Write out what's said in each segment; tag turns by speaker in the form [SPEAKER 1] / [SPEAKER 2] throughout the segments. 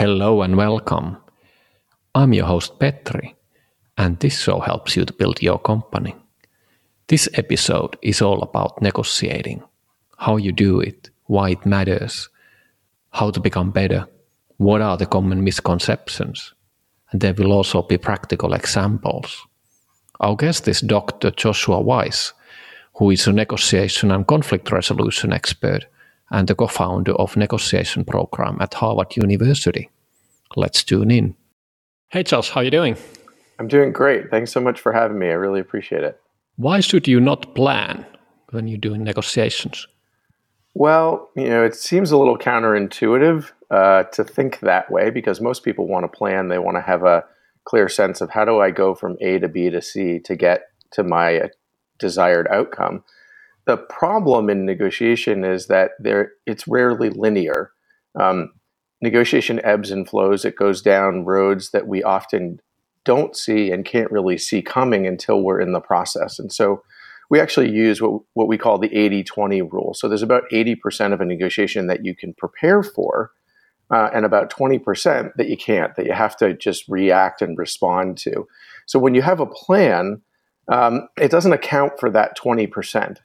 [SPEAKER 1] Hello and welcome. I'm your host Petri, and this show helps you to build your company. This episode is all about negotiating how you do it, why it matters, how to become better, what are the common misconceptions, and there will also be practical examples. Our guest is Dr. Joshua Weiss, who is a negotiation and conflict resolution expert and the co-founder of negotiation program at Harvard University. Let's tune in. Hey Josh, how are you doing?
[SPEAKER 2] I'm doing great. Thanks so much for having me. I really appreciate it.
[SPEAKER 1] Why should you not plan when you're doing negotiations?
[SPEAKER 2] Well, you know, it seems a little counterintuitive uh, to think that way because most people want to plan. They want to have a clear sense of how do I go from A to B to C to get to my desired outcome. The problem in negotiation is that there it's rarely linear. Um, negotiation ebbs and flows. It goes down roads that we often don't see and can't really see coming until we're in the process. And so we actually use what, what we call the 80 20 rule. So there's about 80% of a negotiation that you can prepare for, uh, and about 20% that you can't, that you have to just react and respond to. So when you have a plan, um, it doesn't account for that 20%.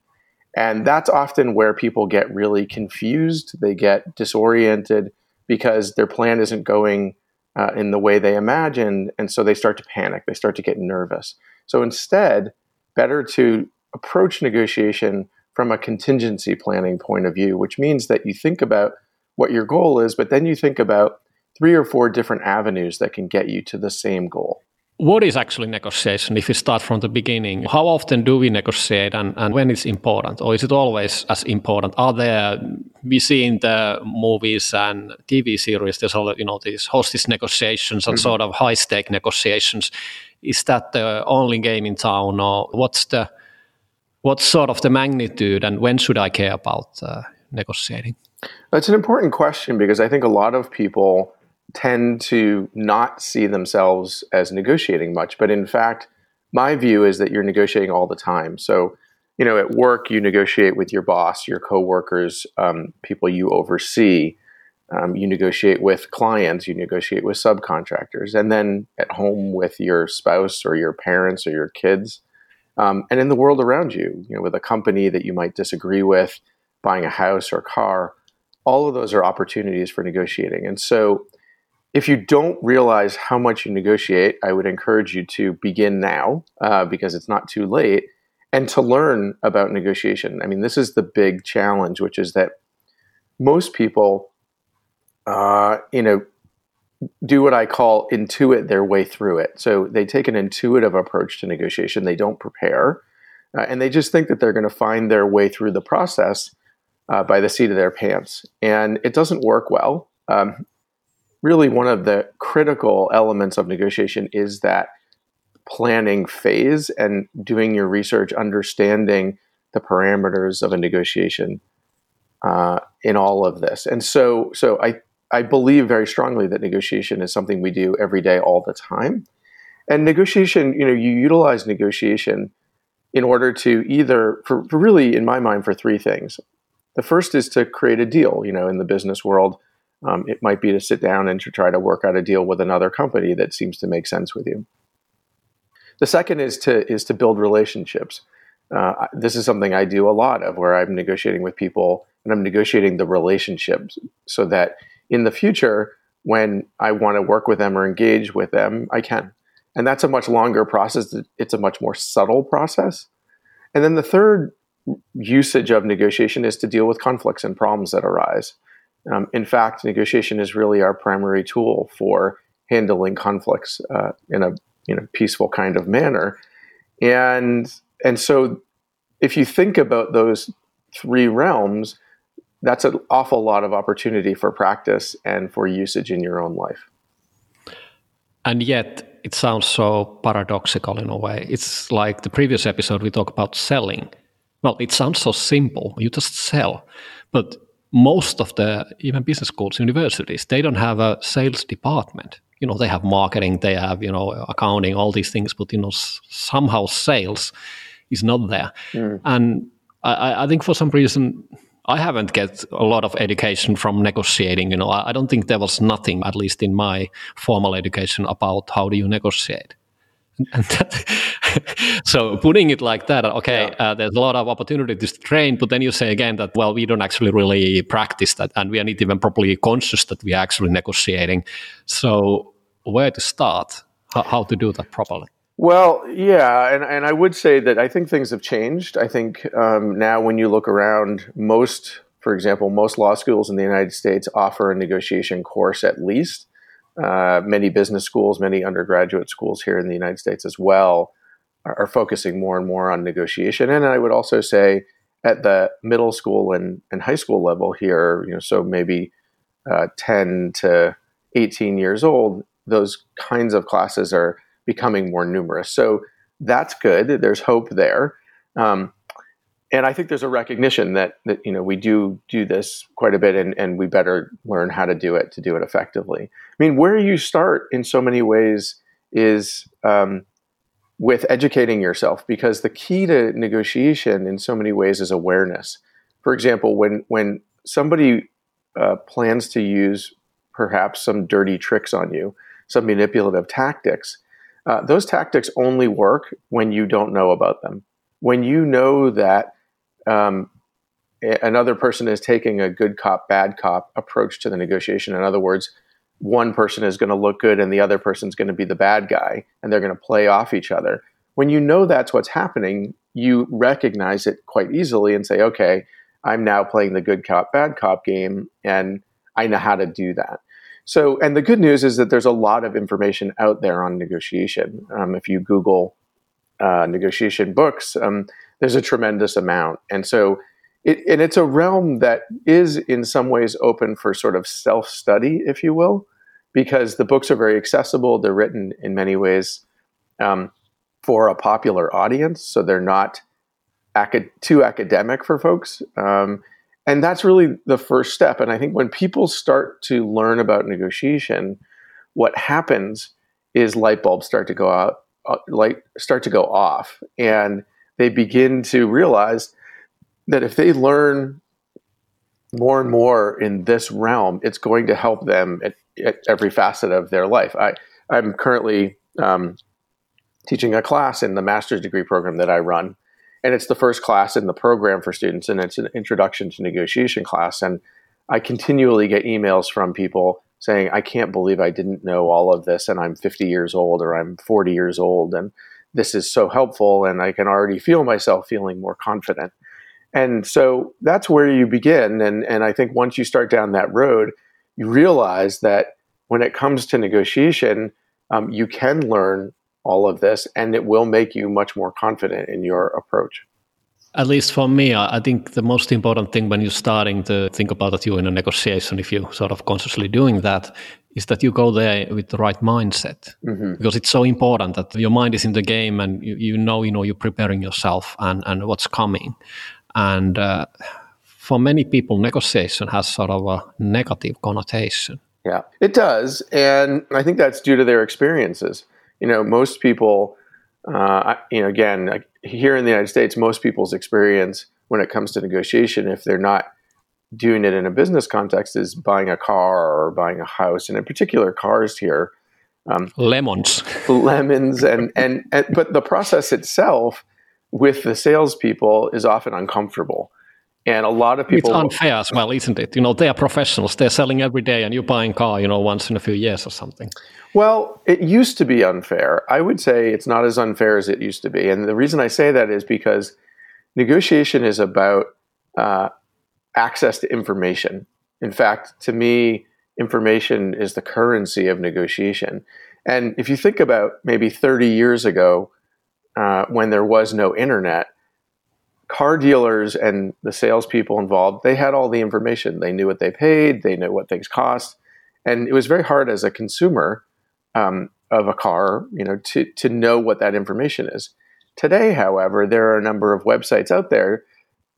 [SPEAKER 2] And that's often where people get really confused. They get disoriented because their plan isn't going uh, in the way they imagined. And so they start to panic, they start to get nervous. So instead, better to approach negotiation from a contingency planning point of view, which means that you think about what your goal is, but then you think about three or four different avenues that can get you to the same goal
[SPEAKER 1] what is actually negotiation if we start from the beginning? How often do we negotiate and, and when it's important? Or is it always as important? Are there we see in the movies and tv series there's all you know these hostage negotiations and mm-hmm. sort of high stake negotiations. Is that the only game in town or what's the what's sort of the magnitude and when should i care about uh, negotiating?
[SPEAKER 2] That's an important question because i think a lot of people tend to not see themselves as negotiating much. But in fact, my view is that you're negotiating all the time. So, you know, at work, you negotiate with your boss, your coworkers, um, people you oversee. Um, you negotiate with clients, you negotiate with subcontractors, and then at home with your spouse or your parents or your kids, um, and in the world around you, you know, with a company that you might disagree with, buying a house or car. All of those are opportunities for negotiating. And so, if you don't realize how much you negotiate, I would encourage you to begin now uh, because it's not too late and to learn about negotiation. I mean, this is the big challenge, which is that most people, uh, you know, do what I call intuit their way through it. So they take an intuitive approach to negotiation. They don't prepare, uh, and they just think that they're going to find their way through the process uh, by the seat of their pants, and it doesn't work well. Um, really one of the critical elements of negotiation is that planning phase and doing your research, understanding the parameters of a negotiation uh, in all of this. And so, so I, I believe very strongly that negotiation is something we do every day, all the time. And negotiation, you know, you utilize negotiation in order to either, for, for really, in my mind, for three things. The first is to create a deal. You know, in the business world, um, it might be to sit down and to try to work out a deal with another company that seems to make sense with you. The second is to is to build relationships. Uh, this is something I do a lot of, where I'm negotiating with people and I'm negotiating the relationships so that in the future, when I want to work with them or engage with them, I can. And that's a much longer process. It's a much more subtle process. And then the third usage of negotiation is to deal with conflicts and problems that arise. Um, in fact, negotiation is really our primary tool for handling conflicts uh, in a you know peaceful kind of manner, and and so if you think about those three realms, that's an awful lot of opportunity for practice and for usage in your own life.
[SPEAKER 1] And yet, it sounds so paradoxical in a way. It's like the previous episode we talked about selling. Well, it sounds so simple. You just sell. But most of the even business schools, universities, they don't have a sales department. You know, they have marketing, they have you know accounting, all these things, but you know somehow sales is not there. Mm. And I, I think for some reason I haven't get a lot of education from negotiating. You know, I, I don't think there was nothing, at least in my formal education, about how do you negotiate. So putting it like that, okay, yeah. uh, there's a lot of opportunity to train, but then you say again that well, we don't actually really practice that, and we are not even properly conscious that we are actually negotiating. So where to start? How, how to do that properly?
[SPEAKER 2] Well, yeah, and, and I would say that I think things have changed. I think um, now when you look around, most, for example, most law schools in the United States offer a negotiation course at least. Uh, many business schools, many undergraduate schools here in the United States as well are, are, focusing more and more on negotiation. And I would also say at the middle school and, and high school level here, you know, so maybe uh, 10 to 18 years old, those kinds of classes are becoming more numerous. So that's good. There's hope there. Um, and I think there's a recognition that, that you know we do do this quite a bit, and, and we better learn how to do it to do it effectively. I mean, where you start in so many ways is um, with educating yourself, because the key to negotiation in so many ways is awareness. For example, when when somebody uh, plans to use perhaps some dirty tricks on you, some manipulative tactics, uh, those tactics only work when you don't know about them. When you know that um, another person is taking a good cop, bad cop approach to the negotiation, in other words, one person is going to look good and the other person's going to be the bad guy, and they're going to play off each other. When you know that's what's happening, you recognize it quite easily and say, okay, I'm now playing the good cop, bad cop game, and I know how to do that. So, and the good news is that there's a lot of information out there on negotiation. Um, if you Google uh, negotiation books, um, there's a tremendous amount. And so, it, and it's a realm that is in some ways open for sort of self study, if you will, because the books are very accessible. They're written in many ways um, for a popular audience, so they're not too academic for folks. Um, and that's really the first step. And I think when people start to learn about negotiation, what happens is light bulbs start to go out, uh, light start to go off, and they begin to realize that if they learn more and more in this realm, it's going to help them at, at every facet of their life. I, I'm currently um, teaching a class in the master's degree program that I run and it's the first class in the program for students, and it's an introduction to negotiation class. And I continually get emails from people saying, I can't believe I didn't know all of this, and I'm 50 years old or I'm 40 years old, and this is so helpful, and I can already feel myself feeling more confident. And so that's where you begin. And, and I think once you start down that road, you realize that when it comes to negotiation, um, you can learn all of this, and it will make you much more confident in your approach.
[SPEAKER 1] At least for me, I think the most important thing when you're starting to think about that you're in a negotiation, if you're sort of consciously doing that, is that you go there with the right mindset. Mm-hmm. because it's so important that your mind is in the game and you, you know you know you're preparing yourself and and what's coming. And uh, for many people negotiation has sort of a negative connotation.
[SPEAKER 2] Yeah it does. And i think that's due to their experiences. You know, most people, uh, you know, again, here in the United States, most people's experience when it comes to negotiation, if they're not doing it in a business context, is buying a car or buying a house, and in particular, cars here.
[SPEAKER 1] Um, lemons,
[SPEAKER 2] lemons, and, and and but the process itself with the salespeople is often uncomfortable. And a lot of people.
[SPEAKER 1] It's unfair as well, isn't it? You know, they are professionals. They're selling every day, and you're buying car, you know, once in a few years or something.
[SPEAKER 2] Well, it used to be unfair. I would say it's not as unfair as it used to be. And the reason I say that is because negotiation is about uh, access to information. In fact, to me, information is the currency of negotiation. And if you think about maybe 30 years ago, uh, when there was no internet, car dealers and the salespeople involved, they had all the information. They knew what they paid, they knew what things cost. And it was very hard as a consumer um, of a car, you know, to, to know what that information is. Today, however, there are a number of websites out there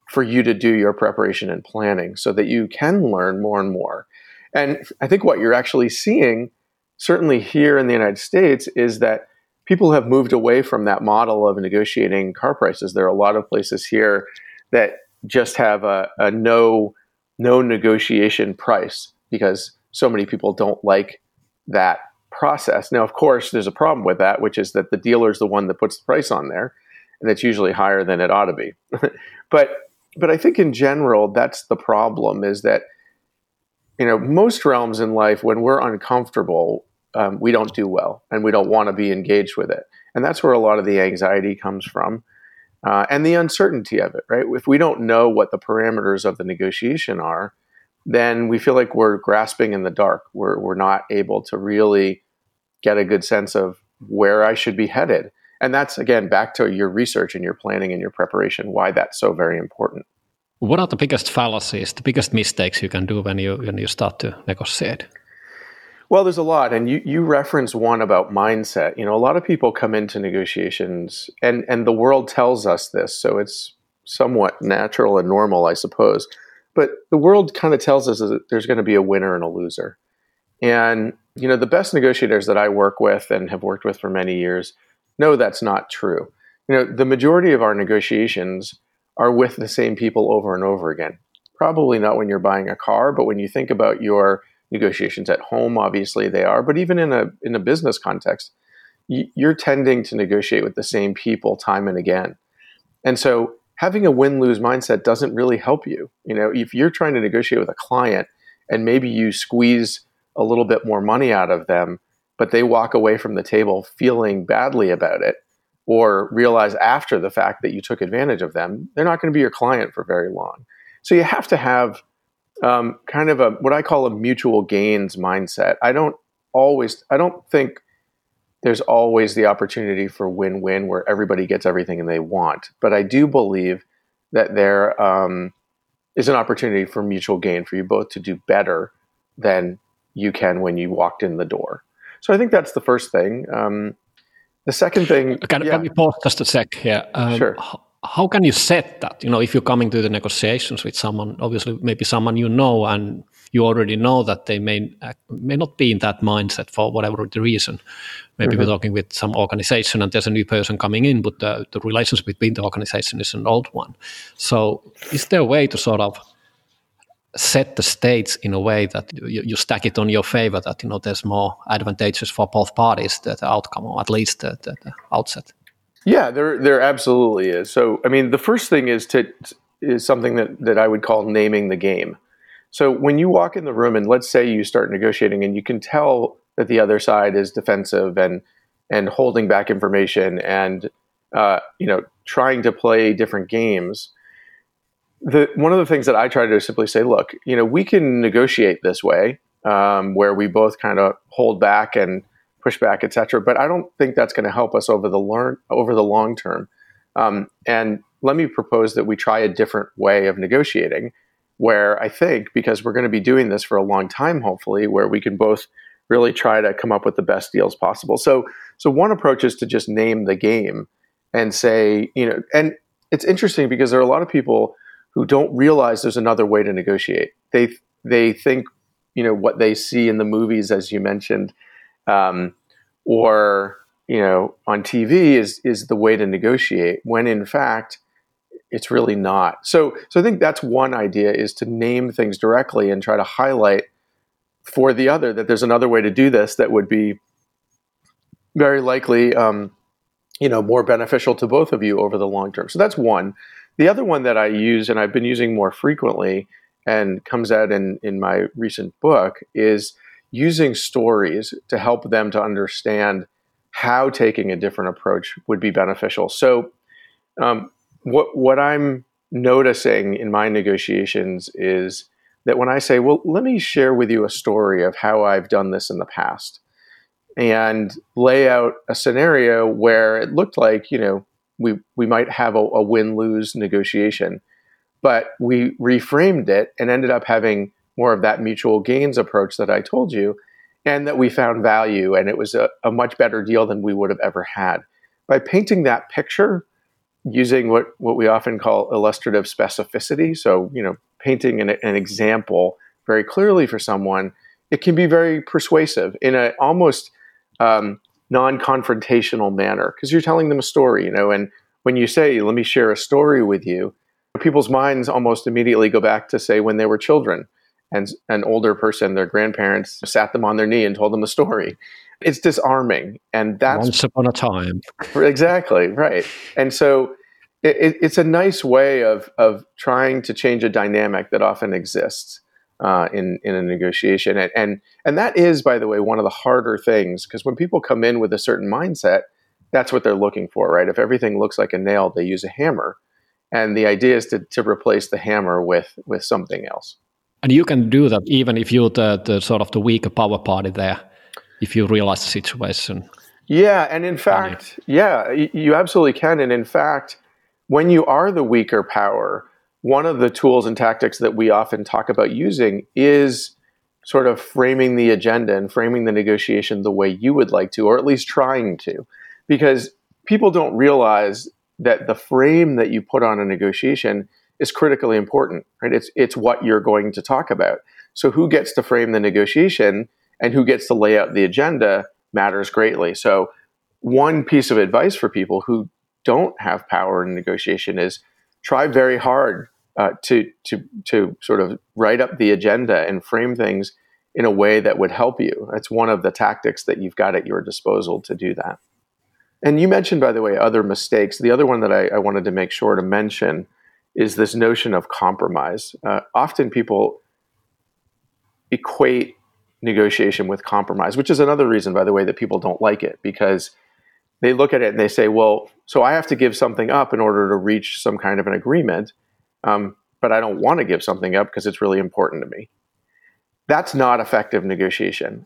[SPEAKER 2] for you to do your preparation and planning so that you can learn more and more. And I think what you're actually seeing, certainly here in the United States, is that people have moved away from that model of negotiating car prices. There are a lot of places here that just have a, a no no negotiation price because so many people don't like that process. Now, of course, there's a problem with that, which is that the dealer is the one that puts the price on there, and it's usually higher than it ought to be. but but I think in general, that's the problem is that you know most realms in life when we're uncomfortable, um, we don't do well, and we don't want to be engaged with it, and that's where a lot of the anxiety comes from. Uh, and the uncertainty of it, right? If we don't know what the parameters of the negotiation are, then we feel like we're grasping in the dark. We're, we're not able to really get a good sense of where I should be headed. And that's, again, back to your research and your planning and your preparation, why that's so very important.
[SPEAKER 1] What are the biggest fallacies, the biggest mistakes you can do when you, when you start to negotiate?
[SPEAKER 2] Well, there's a lot. And you, you reference one about mindset. You know, a lot of people come into negotiations, and, and the world tells us this. So it's somewhat natural and normal, I suppose but the world kind of tells us that there's going to be a winner and a loser. And, you know, the best negotiators that I work with and have worked with for many years know that's not true. You know, the majority of our negotiations are with the same people over and over again. Probably not when you're buying a car, but when you think about your negotiations at home, obviously they are. But even in a in a business context, you're tending to negotiate with the same people time and again. And so having a win lose mindset doesn't really help you. You know, if you're trying to negotiate with a client and maybe you squeeze a little bit more money out of them, but they walk away from the table feeling badly about it or realize after the fact that you took advantage of them, they're not going to be your client for very long. So you have to have um, kind of a what I call a mutual gains mindset. I don't always, I don't think there's always the opportunity for win-win where everybody gets everything they want. But I do believe that there um, is an opportunity for mutual gain for you both to do better than you can when you walked in the door. So I think that's the first thing. Um, the second thing,
[SPEAKER 1] can, yeah. can we pause just a sec here?
[SPEAKER 2] Um, sure
[SPEAKER 1] how can you set that? You know, if you're coming to the negotiations with someone, obviously maybe someone you know and you already know that they may uh, may not be in that mindset for whatever the reason. Maybe mm-hmm. we're talking with some organization and there's a new person coming in, but the, the relationship between the organization is an old one. So, is there a way to sort of set the states in a way that you, you stack it on your favor that you know there's more advantageous for both parties that the outcome or at least the, the, the outset?
[SPEAKER 2] Yeah, there there absolutely is. So I mean, the first thing is to is something that that I would call naming the game. So when you walk in the room and let's say you start negotiating and you can tell that the other side is defensive and and holding back information and uh, you know trying to play different games. The one of the things that I try to do is simply say, look, you know, we can negotiate this way, um, where we both kind of hold back and pushback, et cetera. But I don't think that's going to help us over the learn over the long term. Um, and let me propose that we try a different way of negotiating, where I think because we're going to be doing this for a long time, hopefully, where we can both really try to come up with the best deals possible. So, so one approach is to just name the game and say, you know, and it's interesting because there are a lot of people who don't realize there's another way to negotiate. They they think, you know, what they see in the movies, as you mentioned, um, or you know on TV is is the way to negotiate when in fact it's really not. So so I think that's one idea is to name things directly and try to highlight for the other that there's another way to do this that would be very likely um, you know more beneficial to both of you over the long term. So that's one. The other one that I use and I've been using more frequently and comes out in in my recent book is using stories to help them to understand how taking a different approach would be beneficial. So, um, what what I'm noticing in my negotiations is that when I say, "Well, let me share with you a story of how I've done this in the past," and lay out a scenario where it looked like you know we we might have a, a win lose negotiation, but we reframed it and ended up having more of that mutual gains approach that I told you, and that we found value, and it was a, a much better deal than we would have ever had. By painting that picture, using what, what we often call illustrative specificity, so you know, painting an, an example very clearly for someone, it can be very persuasive in an almost um, non-confrontational manner because you're telling them a story, you know. And when you say, "Let me share a story with you," people's minds almost immediately go back to say when they were children and an older person, their grandparents sat them on their knee and told them a story. It's disarming, and that's
[SPEAKER 1] once upon a time.
[SPEAKER 2] exactly right. And so it, it's a nice way of of trying to change a dynamic that often exists uh, in in a negotiation, and, and and that is, by the way, one of the harder things because when people come in with a certain mindset, that's what they're looking for, right? If everything looks like a nail, they use a hammer, and the idea is to to replace the hammer with with something else.
[SPEAKER 1] And you can do that even if you're the, the sort of the weaker power party there, if you realize the situation.
[SPEAKER 2] Yeah, and in fact, yeah, you absolutely can. And in fact, when you are the weaker power, one of the tools and tactics that we often talk about using is sort of framing the agenda and framing the negotiation the way you would like to, or at least trying to. Because people don't realize that the frame that you put on a negotiation is critically important, right? It's it's what you're going to talk about. So who gets to frame the negotiation and who gets to lay out the agenda matters greatly. So one piece of advice for people who don't have power in negotiation is try very hard uh, to to to sort of write up the agenda and frame things in a way that would help you. It's one of the tactics that you've got at your disposal to do that. And you mentioned, by the way, other mistakes. The other one that I, I wanted to make sure to mention is this notion of compromise. Uh, often people equate negotiation with compromise, which is another reason, by the way, that people don't like it because they look at it and they say, well, so I have to give something up in order to reach some kind of an agreement, um, but I don't want to give something up because it's really important to me. That's not effective negotiation.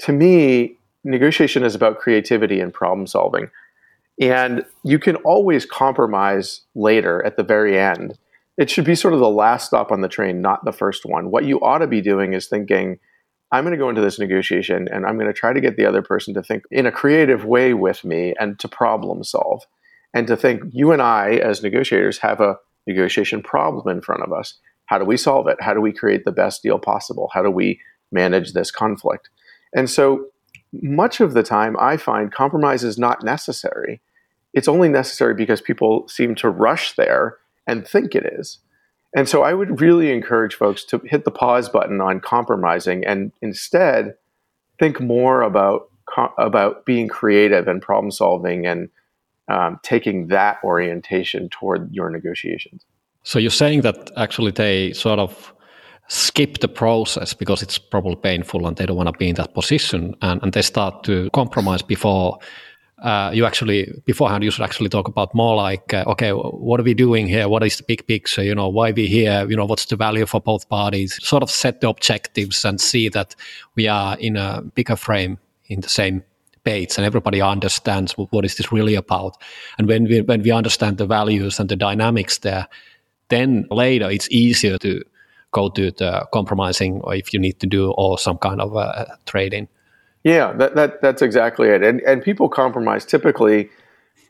[SPEAKER 2] To me, negotiation is about creativity and problem solving. And you can always compromise later at the very end. It should be sort of the last stop on the train, not the first one. What you ought to be doing is thinking, I'm going to go into this negotiation and I'm going to try to get the other person to think in a creative way with me and to problem solve. And to think you and I, as negotiators, have a negotiation problem in front of us. How do we solve it? How do we create the best deal possible? How do we manage this conflict? And so much of the time, I find compromise is not necessary it's only necessary because people seem to rush there and think it is. And so I would really encourage folks to hit the pause button on compromising and instead think more about about being creative and problem solving and um, taking that orientation toward your negotiations.
[SPEAKER 1] So you're saying that actually they sort of skip the process because it's probably painful and they don't want to be in that position and, and they start to compromise before uh, you actually beforehand you should actually talk about more like uh, okay what are we doing here? What is the big picture? You know why we here? You know what's the value for both parties? Sort of set the objectives and see that we are in a bigger frame in the same and everybody understands what, is this really about and when we when we understand the values and the dynamics there then later it's easier to go to the compromising or if you need to do or some kind of uh, trading
[SPEAKER 2] yeah, that, that that's exactly it. And and people compromise typically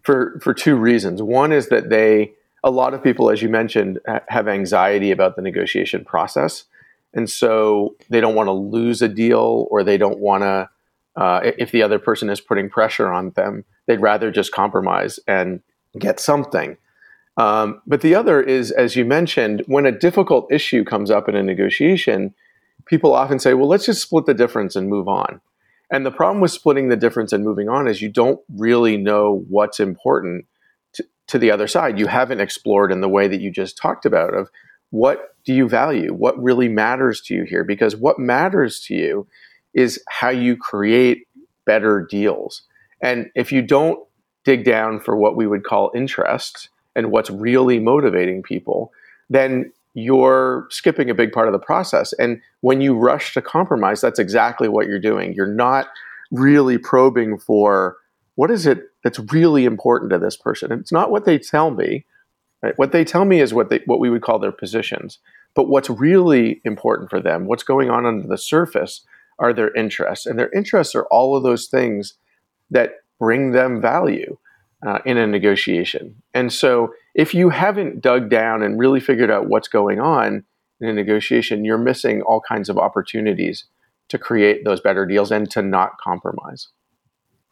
[SPEAKER 2] for for two reasons. One is that they a lot of people, as you mentioned, have anxiety about the negotiation process, and so they don't want to lose a deal, or they don't want to. Uh, if the other person is putting pressure on them, they'd rather just compromise and get something. Um, but the other is, as you mentioned, when a difficult issue comes up in a negotiation, people often say, "Well, let's just split the difference and move on." And the problem with splitting the difference and moving on is you don't really know what's important to, to the other side. You haven't explored in the way that you just talked about of what do you value? What really matters to you here? Because what matters to you is how you create better deals. And if you don't dig down for what we would call interest and what's really motivating people, then you're skipping a big part of the process. And when you rush to compromise, that's exactly what you're doing. You're not really probing for what is it that's really important to this person. It's not what they tell me. Right? What they tell me is what they what we would call their positions. But what's really important for them, what's going on under the surface, are their interests. And their interests are all of those things that bring them value uh, in a negotiation. And so, if you haven't dug down and really figured out what's going on in a negotiation, you're missing all kinds of opportunities to create those better deals and to not compromise.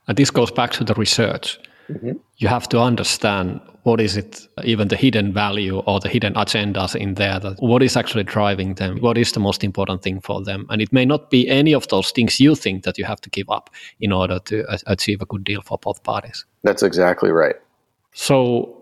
[SPEAKER 1] And this goes back to the research. mm-hmm. you have to understand what is it, even the hidden value or the hidden agendas in there, that what is actually driving them, what is the most important thing for them. And it may not be any of those things you think that you have to give up in order to achieve a good deal for both parties.
[SPEAKER 2] That's exactly right.
[SPEAKER 1] So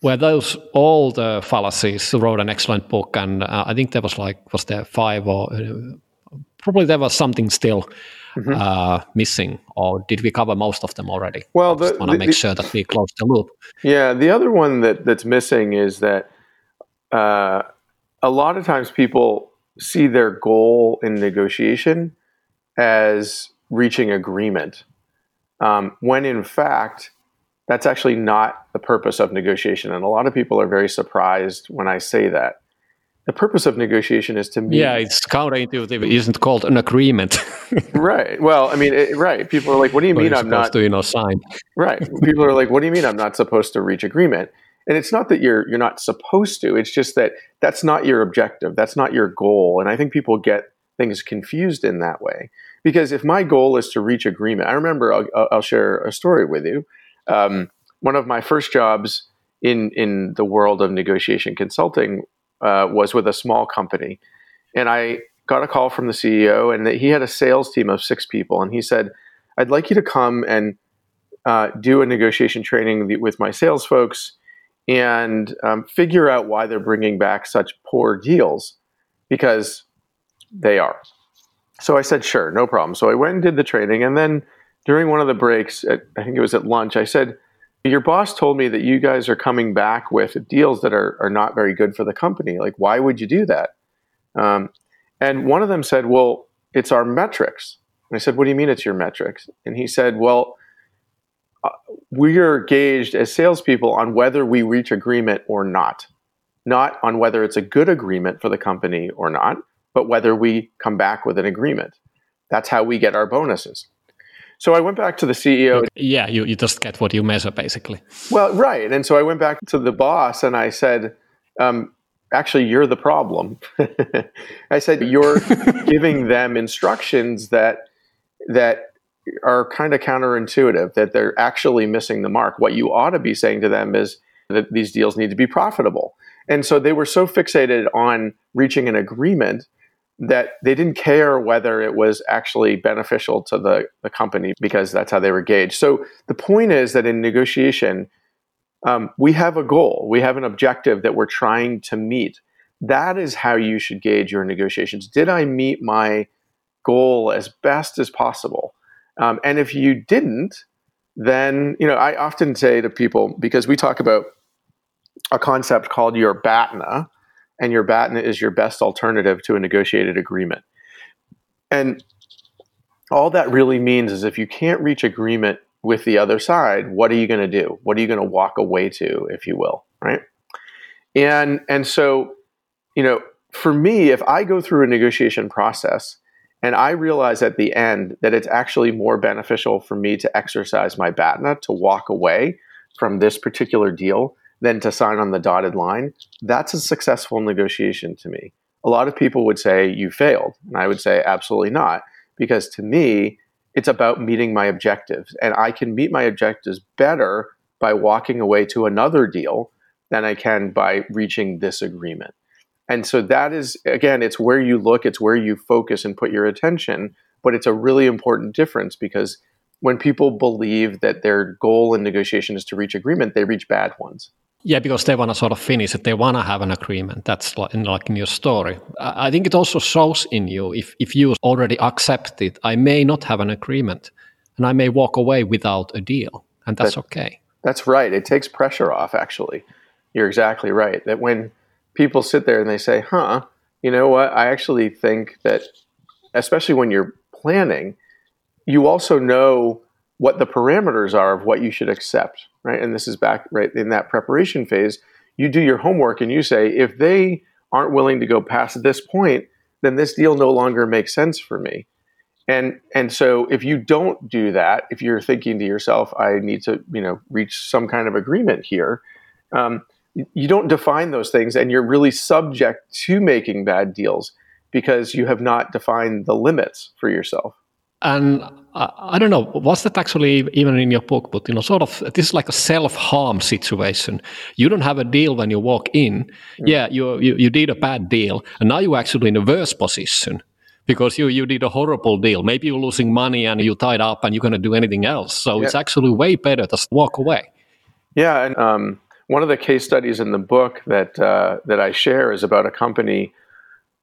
[SPEAKER 1] were those all the fallacies wrote an excellent book and uh, i think there was like was there five or uh, probably there was something still mm-hmm. uh, missing or did we cover most of them already
[SPEAKER 2] well
[SPEAKER 1] i just want to make the, sure that we close the loop
[SPEAKER 2] yeah the other one that that's missing is that uh, a lot of times people see their goal in negotiation as reaching agreement um, when in fact that's actually not the purpose of negotiation. And a lot of people are very surprised when I say that. The purpose of negotiation is to meet.
[SPEAKER 1] Yeah, it's counterintuitive. It isn't called an agreement.
[SPEAKER 2] right. Well, I mean, it, right. People are like, "What do you mean I'm not?"
[SPEAKER 1] To, you know, sign.
[SPEAKER 2] Right. People are like, "What do you mean I'm not supposed to reach agreement?" And it's not that you're you're not supposed to. It's just that that's not your objective. That's not your goal. And I think people get things confused in that way. Because if my goal is to reach agreement, I remember I'll, I'll share a story with you. Um, one of my first jobs in in the world of negotiation consulting uh, was with a small company, and I got a call from the CEO, and he had a sales team of six people, and he said, "I'd like you to come and uh, do a negotiation training with my sales folks." And um, figure out why they're bringing back such poor deals because they are. So I said, sure, no problem. So I went and did the training. And then during one of the breaks, at, I think it was at lunch, I said, Your boss told me that you guys are coming back with deals that are, are not very good for the company. Like, why would you do that? Um, and one of them said, Well, it's our metrics. And I said, What do you mean it's your metrics? And he said, Well, uh, we are gauged as salespeople on whether we reach agreement or not, not on whether it's a good agreement for the company or not, but whether we come back with an agreement. That's how we get our bonuses. So I went back to the CEO.
[SPEAKER 1] Yeah, you, you just get what you measure, basically.
[SPEAKER 2] Well, right. And so I went back to the boss and I said, um, actually, you're the problem. I said, you're giving them instructions that that are kind of counterintuitive, that they're actually missing the mark. What you ought to be saying to them is that these deals need to be profitable. And so they were so fixated on reaching an agreement that they didn't care whether it was actually beneficial to the, the company because that's how they were gauged. So the point is that in negotiation, um, we have a goal, we have an objective that we're trying to meet. That is how you should gauge your negotiations. Did I meet my goal as best as possible? Um, and if you didn't, then you know I often say to people because we talk about a concept called your BATNA, and your BATNA is your best alternative to a negotiated agreement. And all that really means is if you can't reach agreement with the other side, what are you going to do? What are you going to walk away to, if you will, right? And and so, you know, for me, if I go through a negotiation process and I realize at the end that it's actually more beneficial for me to exercise my BATNA to walk away from this particular deal than to sign on the dotted line, that's a successful negotiation to me. A lot of people would say you failed, and I would say absolutely not, because to me, it's about meeting my objectives, and I can meet my objectives better by walking away to another deal than I can by reaching this agreement. And so that is again, it's where you look, it's where you focus and put your attention, but it's a really important difference because when people believe that their goal in negotiation is to reach agreement, they reach bad ones.
[SPEAKER 1] Yeah, because they want to sort of finish it. They want to have an agreement. That's like in, like in your story. I think it also shows in you if, if you already accept it, I may not have an agreement and I may walk away without a deal. And that's that, okay.
[SPEAKER 2] That's right. It takes pressure off, actually. You're exactly right. That when people sit there and they say, huh, you know what? I actually think that, especially when you're planning, you also know what the parameters are of what you should accept, right? And this is back right in that preparation phase. You do your homework and you say, if they aren't willing to go past this point, then this deal no longer makes sense for me. And and so if you don't do that, if you're thinking to yourself, I need to you know reach some kind of agreement here, um, you don't define those things, and you're really subject to making bad deals because you have not defined the limits for yourself.
[SPEAKER 1] And I, I, don't know, was that actually even in your book? But you know, sort of, this is like a self-harm situation. You don't have a deal when you walk in. Mm. Yeah, you, you you did a bad deal, and now you're actually in a worse position because you you did a horrible deal. Maybe you're losing money and you tied up and you're going to do anything else. So yeah. it's actually way better to walk away.
[SPEAKER 2] Yeah, and um, one of the case studies in the book that uh, that I share is about a company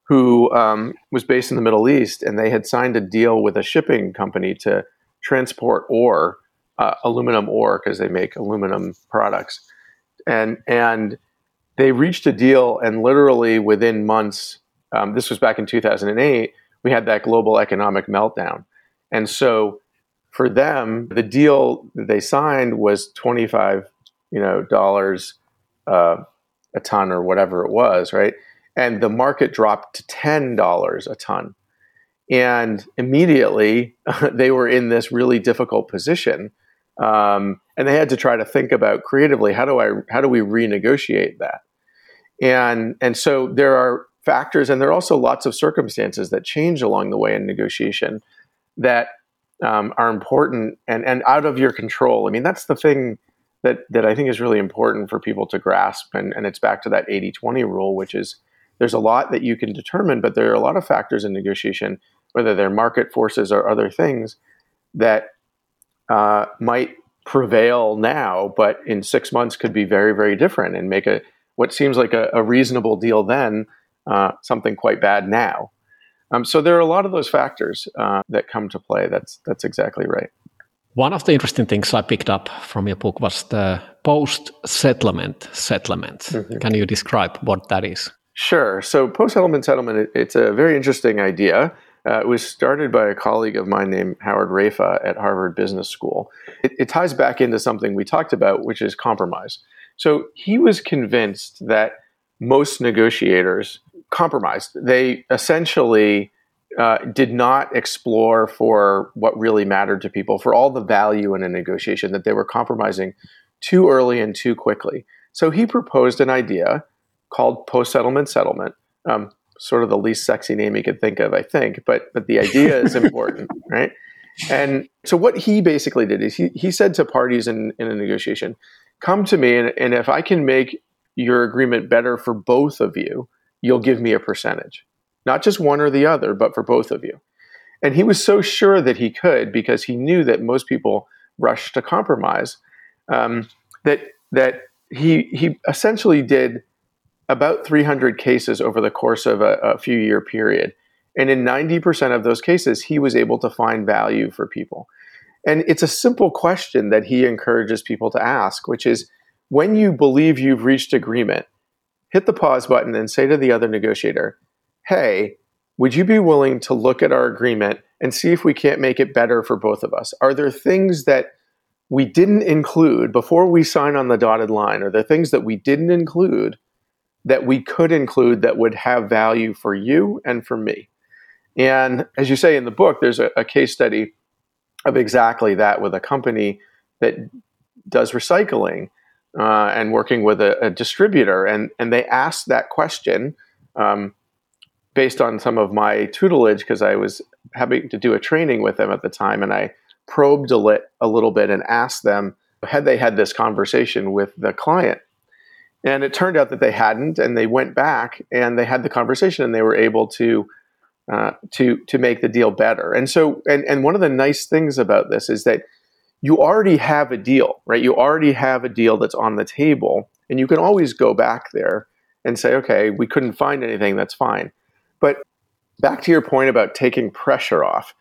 [SPEAKER 2] who um, was based in the Middle East, and they had signed a deal with a shipping company to transport ore, uh, aluminum ore, because they make aluminum products, and and they reached a deal, and literally within months, um, this was back in 2008, we had that global economic meltdown, and so for them, the deal that they signed was 25, you know, dollars uh, a ton or whatever it was, right? And the market dropped to $10 a ton. And immediately they were in this really difficult position. Um, and they had to try to think about creatively how do I how do we renegotiate that? And and so there are factors and there are also lots of circumstances that change along the way in negotiation that um, are important and, and out of your control. I mean, that's the thing that, that I think is really important for people to grasp. And, and it's back to that 80 20 rule, which is there's a lot that you can determine, but there are a lot of factors in negotiation, whether they're market forces or other things, that uh, might prevail now, but in six months could be very, very different and make a what seems like a, a reasonable deal then uh, something quite bad now. Um, so there are a lot of those factors uh, that come to play. That's that's exactly right.
[SPEAKER 1] One of the interesting things I picked up from your book was the post-settlement settlement. Mm-hmm. Can you describe what that is?
[SPEAKER 2] Sure. So post settlement settlement, it's a very interesting idea. Uh, it was started by a colleague of mine named Howard Raiffa at Harvard Business School. It, it ties back into something we talked about, which is compromise. So he was convinced that most negotiators compromised. They essentially uh, did not explore for what really mattered to people, for all the value in a negotiation, that they were compromising too early and too quickly. So he proposed an idea called post settlement settlement. Um, sort of the least sexy name you could think of, I think, but but the idea is important, right? And so what he basically did is he, he said to parties in, in a negotiation, come to me and, and if I can make your agreement better for both of you, you'll give me a percentage. Not just one or the other, but for both of you. And he was so sure that he could because he knew that most people rush to compromise. Um, that that he he essentially did about 300 cases over the course of a, a few year period. And in 90% of those cases, he was able to find value for people. And it's a simple question that he encourages people to ask, which is when you believe you've reached agreement, hit the pause button and say to the other negotiator, hey, would you be willing to look at our agreement and see if we can't make it better for both of us? Are there things that we didn't include before we sign on the dotted line? Are there things that we didn't include that we could include that would have value for you and for me. And as you say in the book, there's a, a case study of exactly that with a company that does recycling uh, and working with a, a, distributor. And, and they asked that question um, based on some of my tutelage because I was having to do a training with them at the time. And I probed a, lit, a little bit and asked them had they had this conversation with the client and it turned out that they hadn't, and they went back and they had the conversation, and they were able to uh, to to make the deal better. And so, and and one of the nice things about this is that you already have a deal, right? You already have a deal that's on the table, and you can always go back there and say, okay, we couldn't find anything. That's fine. But back to your point about taking pressure off,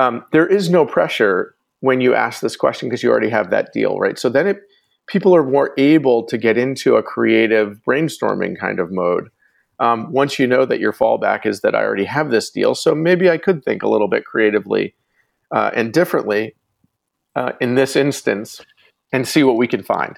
[SPEAKER 2] um, there is no pressure when you ask this question because you already have that deal, right? So then it people are more able to get into a creative brainstorming kind of mode um, once you know that your fallback is that I already have this deal. So maybe I could think a little bit creatively uh, and differently uh, in this instance and see what we can find.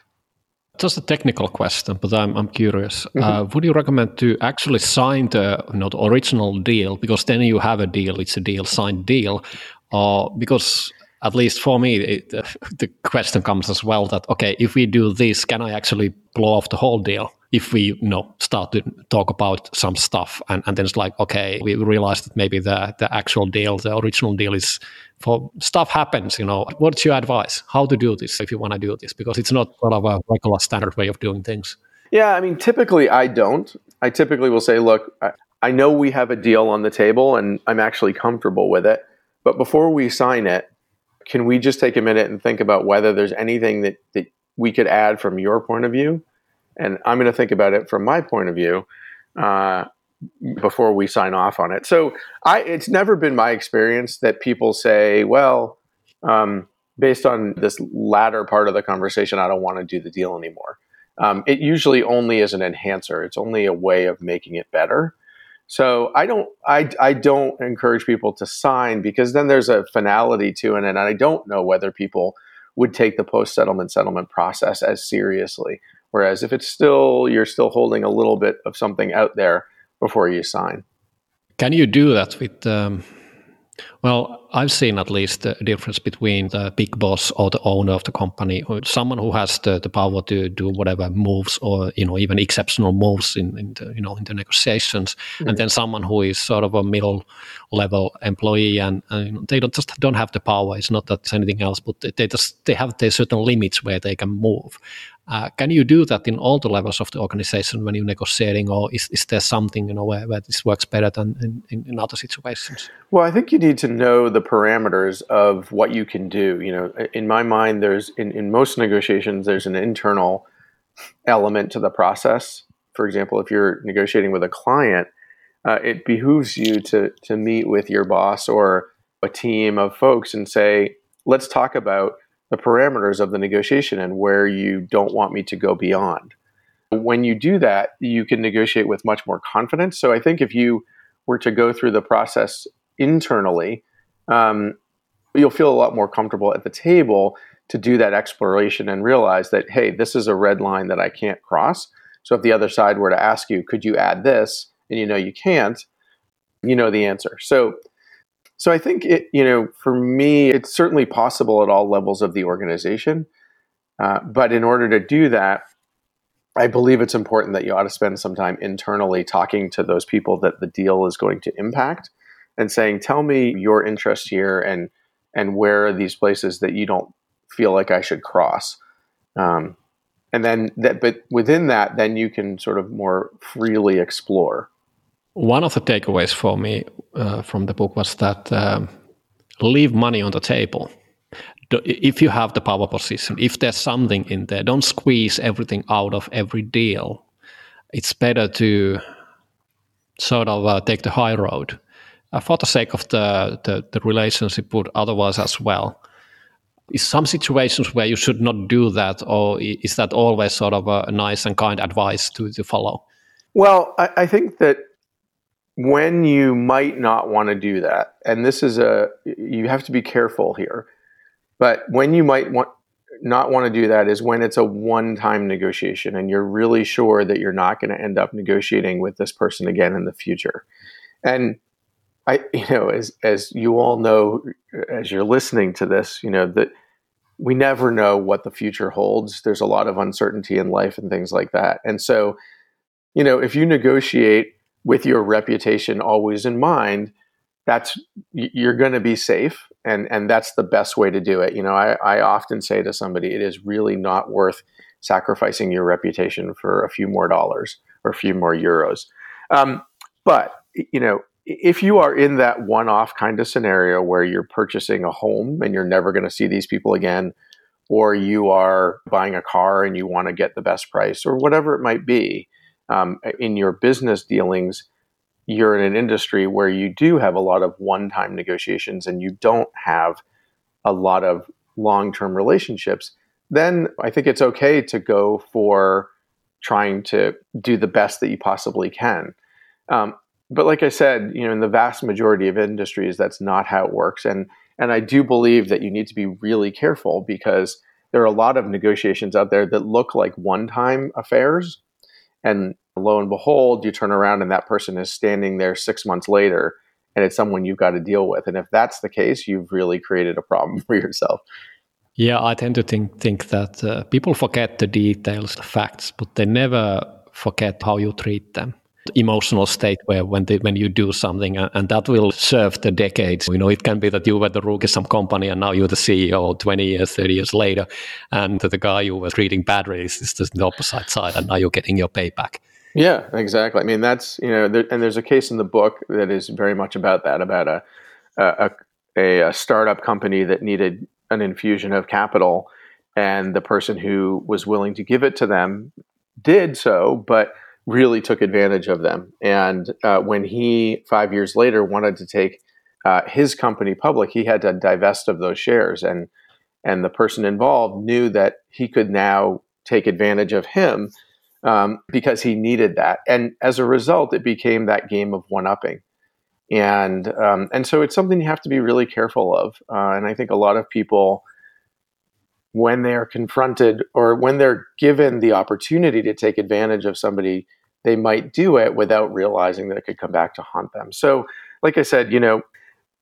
[SPEAKER 1] Just a technical question, but I'm, I'm curious. Mm-hmm. Uh, would you recommend to actually sign the not original deal because then you have a deal? It's a deal, signed deal, or because at least for me, it, the question comes as well that okay, if we do this, can I actually blow off the whole deal? if we you know start to talk about some stuff? And, and then it's like okay we realize that maybe the the actual deal the original deal is for stuff happens you know. What's your advice? How to do this if you want to do this? Because it's not sort of a regular standard way of doing things.
[SPEAKER 2] Yeah i mean typically i don't. I typically will say look I, I know we have a deal on the table and i'm actually comfortable with it but before we sign it can we just take a minute and think about whether there's anything that, that we could add from your point of view and I'm going to think about it from my point of view uh, before we sign off on it. So I, it's never been my experience that people say, well, um, based on this latter part of the conversation, I don't want to do the deal anymore. Um, it usually only is an enhancer. It's only a way of making it better. So I don't, I, I don't encourage people to sign because then there's a finality to it, and I don't know whether people would take the post settlement settlement process as seriously. Whereas if it's still, you're still holding a little bit of something out there before you sign.
[SPEAKER 1] Can you do that with, um, well, I've seen at least the difference between the big boss or the owner of the company, or someone who has the, the power to do whatever moves or, you know, even exceptional moves in, in the, you know, in the negotiations. Mm-hmm. And then someone who is sort of a middle level employee and, and they don't just don't have the power. It's not that it's anything else, but they just, they have their certain limits where they can move. Uh, can you do that in all the levels of the organization when you're negotiating, or is, is there something you know where, where this works better than in, in, other situations?
[SPEAKER 2] Well, I think you need to know the parameters of what you can do. You know, in my mind, there's in, in most negotiations there's an internal element to the process. For example, if you're negotiating with a client, uh, it behooves you to to meet with your boss or a team of folks and say, let's talk about the parameters of the negotiation and where you don't want me to go beyond. When you do that, you can negotiate with much more confidence. So I think if you were to go through the process internally, um, you'll feel a lot more comfortable at the table to do that exploration and realize that, hey, this is a red line that I can't cross. So if the other side were to ask you, could you add this? And you know you can't, you know the answer. So so I think it, you know, for me, it's certainly possible at all levels of the organization. Uh, but in order to do that, I believe it's important that you ought to spend some time internally talking to those people that the deal is going to impact and saying, tell me your interest here and and where are these places that you don't feel like I should cross. Um, and then that, but within that, then you can sort of more freely explore.
[SPEAKER 1] One of the takeaways for me uh, from the book was that um, leave money on the table. If you have the power position, if there's something in there, don't squeeze everything out of every deal. It's better to sort of uh, take the high road uh, for the sake of the, the, the relationship, but otherwise as well. Is some situations where you should not do that, or is that always sort of a nice and kind advice to, to follow?
[SPEAKER 2] Well, I, I think that when you might not want to do that, and this is a, you have to be careful here, but when you might want, not want to do that is when it's a one time negotiation and you're really sure that you're not going to end up negotiating with this person again in the future. And I, you know, as, as you all know, as you're listening to this, you know, that we never know what the future holds. There's a lot of uncertainty in life and things like that. And so, you know, if you negotiate with your reputation always in mind, that's you're going to be safe and and that's the best way to do it. You know I, I often say to somebody it is really not worth sacrificing your reputation for a few more dollars or a few more euros. Um, but you know if you are in that one-off kind of scenario where you're purchasing a home and you're never going to see these people again or you are buying a car and you want to get the best price or whatever it might be um, in your business dealings, you're in an industry where you do have a lot of one time negotiations and you don't have a lot of long term relationships, then I think it's okay to go for trying to do the best that you possibly can. Um, but like I said, you know, in the vast majority of industries, that's not how it works. And and I do believe that you need to be really careful because there are a lot of negotiations out there that look like one time affairs and lo and behold, you turn around and that person is standing there six months later and it's someone you've got to deal with. And if that's the case, you've really created a problem for yourself.
[SPEAKER 1] Yeah, I tend to think think that uh, people forget the details, the facts, but they never forget how you treat them emotional state where when they, when you do something and, that will serve the decades you know it can be that you were the rook of some company and now you're the ceo 20 years 30 years later and the guy you were treating badly is just the opposite side and now you're getting your payback
[SPEAKER 2] yeah exactly i mean that's you know there, and there's a case in the book that is very much about that about a a, a, a startup company that needed an infusion of capital and the person who was willing to give it to them did so but really took advantage of them. And uh, when he, five years later, wanted to take uh, his company public, he had to divest of those shares. And, and the person involved knew that he could now take advantage of him um, because he needed that. And as a result, it became that game of one upping. And, um, and so it's something you have to be really careful of. Uh, and I think a lot of people when they are confronted or when they're given the opportunity to take advantage of somebody, they might do it without realizing that it could come back to haunt them. So, like I said, you know,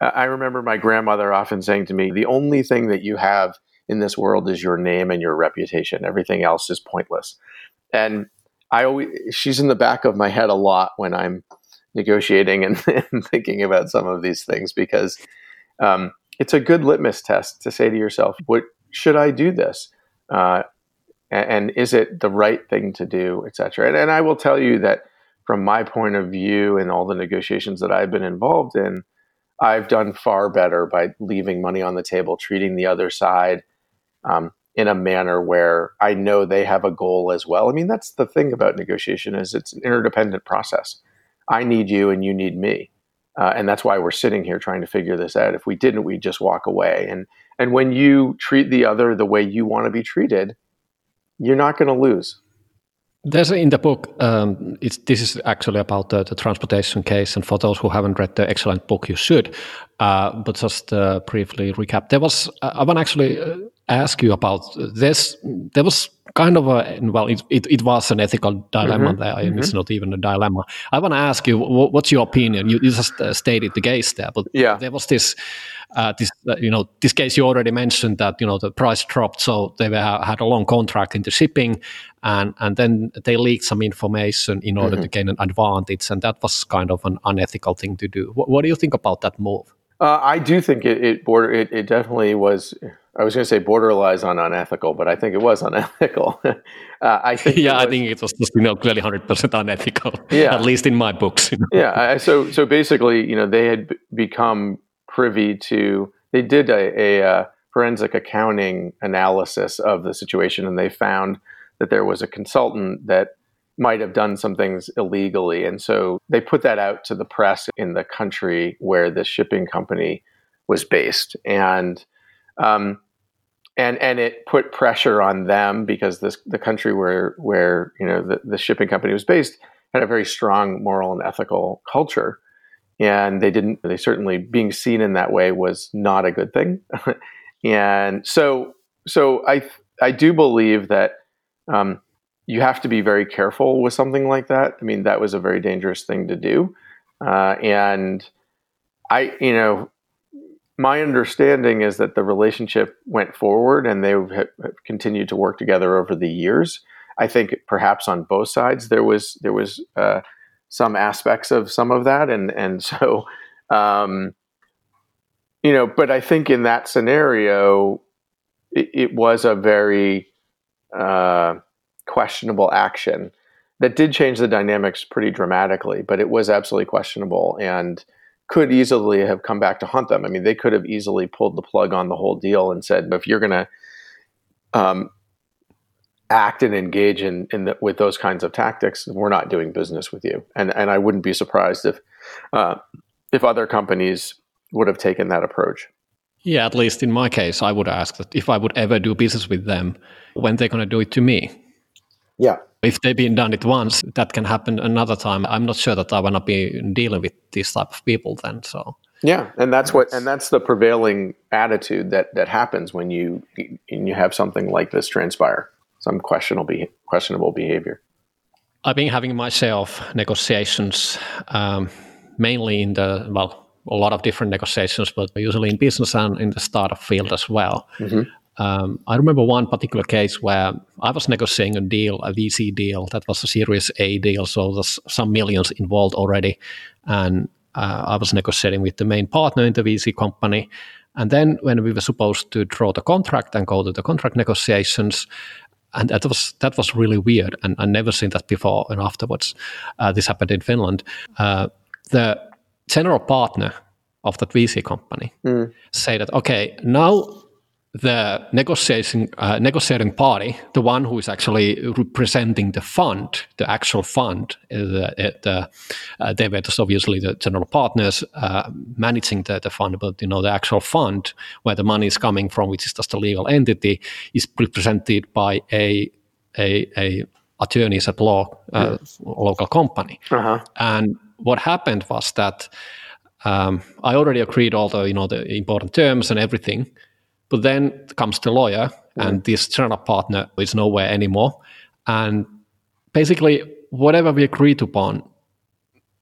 [SPEAKER 2] I remember my grandmother often saying to me, the only thing that you have in this world is your name and your reputation. Everything else is pointless. And I always, she's in the back of my head a lot when I'm negotiating and, and thinking about some of these things because um, it's a good litmus test to say to yourself, what should I do this? Uh, and, is it the right thing to do, et cetera? And, and I will tell you that from my point of view and all the negotiations that I've been involved in, I've done far better by leaving money on the table, treating the other side um, in a manner where I know they have a goal as well. I mean, that's the thing about negotiation is it's an interdependent process. I need you and you need me. Uh, and that's why we're sitting here trying to figure this out. If we didn't, we'd just walk away. And and when you treat the other the way you want to be treated, you're not going to lose.
[SPEAKER 1] There's in the book. Um, it's this is actually about the, the, transportation case, and for those who haven't read the excellent book, you should. Uh, but just uh, briefly recap, there was. Uh, I want actually uh, ask you about this. There was kind of a well, it, it, it was an ethical dilemma mm-hmm. there, and mm-hmm. it's not even a dilemma. I want to ask you, what's your opinion? You, you just uh, stated the case there, but yeah. there was this uh, this uh, you know this case you already mentioned that you know the price dropped, so they were, had a long contract in the shipping, and and then they leaked some information in order mm-hmm. to gain an advantage, and that was kind of an unethical thing to do. What, what do you think about that move?
[SPEAKER 2] Uh, I do think it it, border, it, it definitely was. I was going to say borderlines on unethical, but I think it was unethical. uh, I think.
[SPEAKER 1] Yeah, was, I think it was just, you know clearly hundred percent unethical. Yeah, at least in my books. You know?
[SPEAKER 2] Yeah. I, so so basically, you know, they had b- become privy to. They did a, a, a uh, forensic accounting analysis of the situation, and they found that there was a consultant that might have done some things illegally. And so they put that out to the press in the country where the shipping company was based. And um, and and it put pressure on them because this the country where where you know the, the shipping company was based had a very strong moral and ethical culture. And they didn't they certainly being seen in that way was not a good thing. And so so i i do believe that um, you have to be very careful with something like that. I mean that was a very dangerous thing to do. Uh, and i you know my understanding is that the relationship went forward and they have continued to work together over the years. I think perhaps on both sides there was there was uh, some aspects of some of that, and and so um, you know, but I think in that scenario, it, it was a very uh, questionable action that did change the dynamics pretty dramatically, but it was absolutely questionable and could easily have come back to hunt them. I mean, they could have easily pulled the plug on the whole deal and said, if you're going to um, act and engage in, in the, with those kinds of tactics, we're not doing business with you. And and I wouldn't be surprised if uh, if other companies would have taken that approach.
[SPEAKER 1] Yeah, at least in my case, I would ask that if I would ever do business with them, when they're going to do it to me.
[SPEAKER 2] Yeah.
[SPEAKER 1] If they've been done it once, that can happen another time. I'm not sure that I want to be dealing with these type of people then. So
[SPEAKER 2] yeah, and that's what and that's the prevailing attitude that that happens when you when you have something like this transpire some questionable questionable behavior.
[SPEAKER 1] I've been having my share of negotiations, um, mainly in the well, a lot of different negotiations, but usually in business and in the startup field as well. Mm-hmm. Um, I remember one particular case where I was negotiating a deal, a VC deal that was a Series A deal, so there's some millions involved already, and uh, I was negotiating with the main partner in the VC company. And then when we were supposed to draw the contract and go to the contract negotiations, and that was that was really weird, and I never seen that before. And afterwards, uh, this happened in Finland. Uh, the general partner of that VC company mm. say that okay, now the negotiating uh, negotiating party, the one who is actually representing the fund, the actual fund, the, the uh, they were just obviously the general partners uh, managing the, the fund, but you know the actual fund where the money is coming from, which is just a legal entity, is represented by a a, a attorneys at law uh, local company, uh-huh. and what happened was that um, I already agreed all the you know the important terms and everything but then comes the lawyer, mm. and this general partner is nowhere anymore. And basically, whatever we agreed upon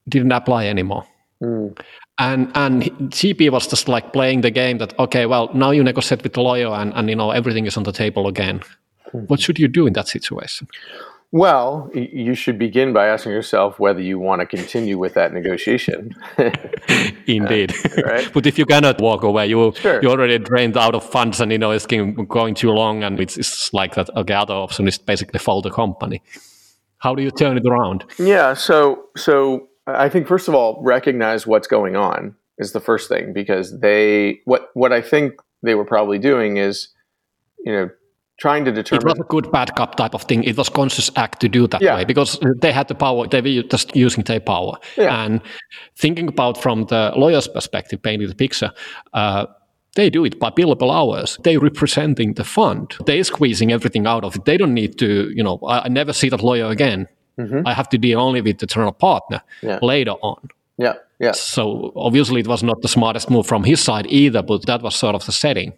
[SPEAKER 1] didn't apply anymore. Mm. And and GP was just like playing the game that okay, well now you negotiate with the lawyer and, and you know everything is on the table again. Mm-hmm. What should you do in that situation?
[SPEAKER 2] Well, you should begin by asking yourself whether you want to continue with that negotiation.
[SPEAKER 1] Indeed, uh, right? but if you cannot walk away, you sure. you already drained out of funds, and you know it's going too long, and it's, it's like that. Okay, other option is basically fold the company. How do you turn it around?
[SPEAKER 2] Yeah, so so I think first of all, recognize what's going on is the first thing because they what what I think they were probably doing is, you know, trying to determine.
[SPEAKER 1] It was a good bad cop type of thing. It was conscious act to do that yeah. way because they had the power. They were just using their power. Yeah. And thinking about from the lawyer's perspective, painting the picture. Uh, they do it by billable hours. They're representing the fund. They're squeezing everything out of it. They don't need to, you know, I, I never see that lawyer again. Mm-hmm. I have to deal only with the general partner yeah. later on.
[SPEAKER 2] Yeah, yeah.
[SPEAKER 1] So obviously it was not the smartest move from his side either, but that was sort of the setting.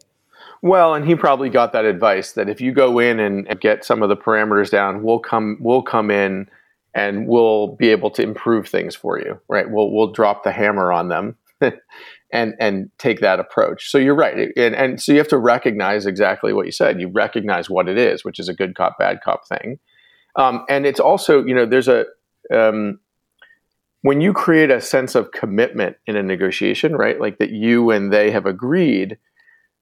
[SPEAKER 2] Well, and he probably got that advice that if you go in and, and get some of the parameters down, we'll come we'll come in and we'll be able to improve things for you, right? We'll we'll drop the hammer on them and and take that approach. So you're right, and and so you have to recognize exactly what you said. You recognize what it is, which is a good cop, bad cop thing, um, and it's also you know there's a um, when you create a sense of commitment in a negotiation, right? Like that you and they have agreed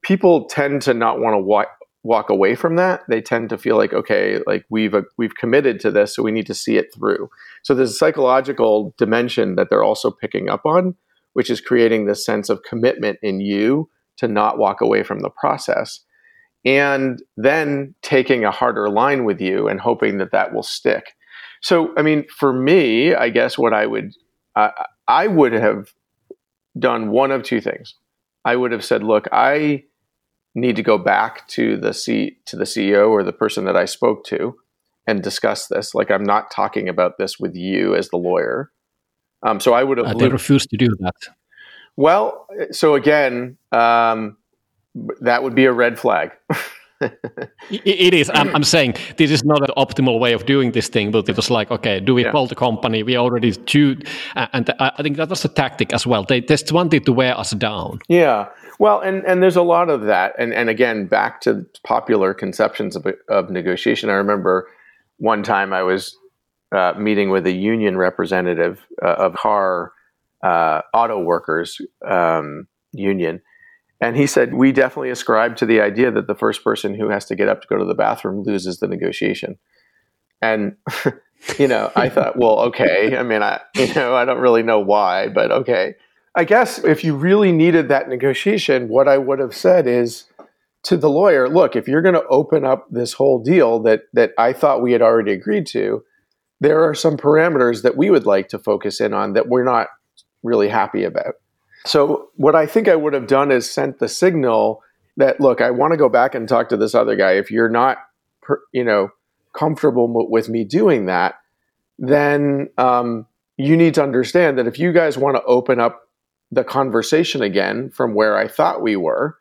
[SPEAKER 2] people tend to not want to walk walk away from that. They tend to feel like okay like we've uh, we've committed to this so we need to see it through. So there's a psychological dimension that they're also picking up on which is creating this sense of commitment in you to not walk away from the process and then taking a harder line with you and hoping that that will stick. So i mean for me i guess what i would uh, i would have done one of two things. I would have said look i need to go back to the C to the CEO or the person that I spoke to and discuss this. Like I'm not talking about this with you as the lawyer. Um, so I would have. Uh,
[SPEAKER 1] they refused to do that.
[SPEAKER 2] Well, so again, um, that would be a red flag.
[SPEAKER 1] it is. I'm, I'm, saying this is not an optimal way of doing this thing, but it was like, okay, do we yeah. call the company? We already do, and I think that was a tactic as well. They just wanted to wear us down.
[SPEAKER 2] Yeah, well, and, and there's a lot of that. And, and again, back to popular conceptions of, of negotiation. I remember one time I was uh, meeting with a union representative uh, of car uh, auto workers um, union. And he said, We definitely ascribe to the idea that the first person who has to get up to go to the bathroom loses the negotiation. And, you know, I thought, well, okay. I mean, I, you know, I don't really know why, but okay. I guess if you really needed that negotiation, what I would have said is to the lawyer, look, if you're going to open up this whole deal that that I thought we had already agreed to, there are some parameters that we would like to focus in on that we're not really happy about. So what I think I would have done is sent the signal that look, I want to go back and talk to this other guy. If you're not, you know, comfortable with me doing that, then um, you need to understand that if you guys want to open up the conversation again from where I thought we were,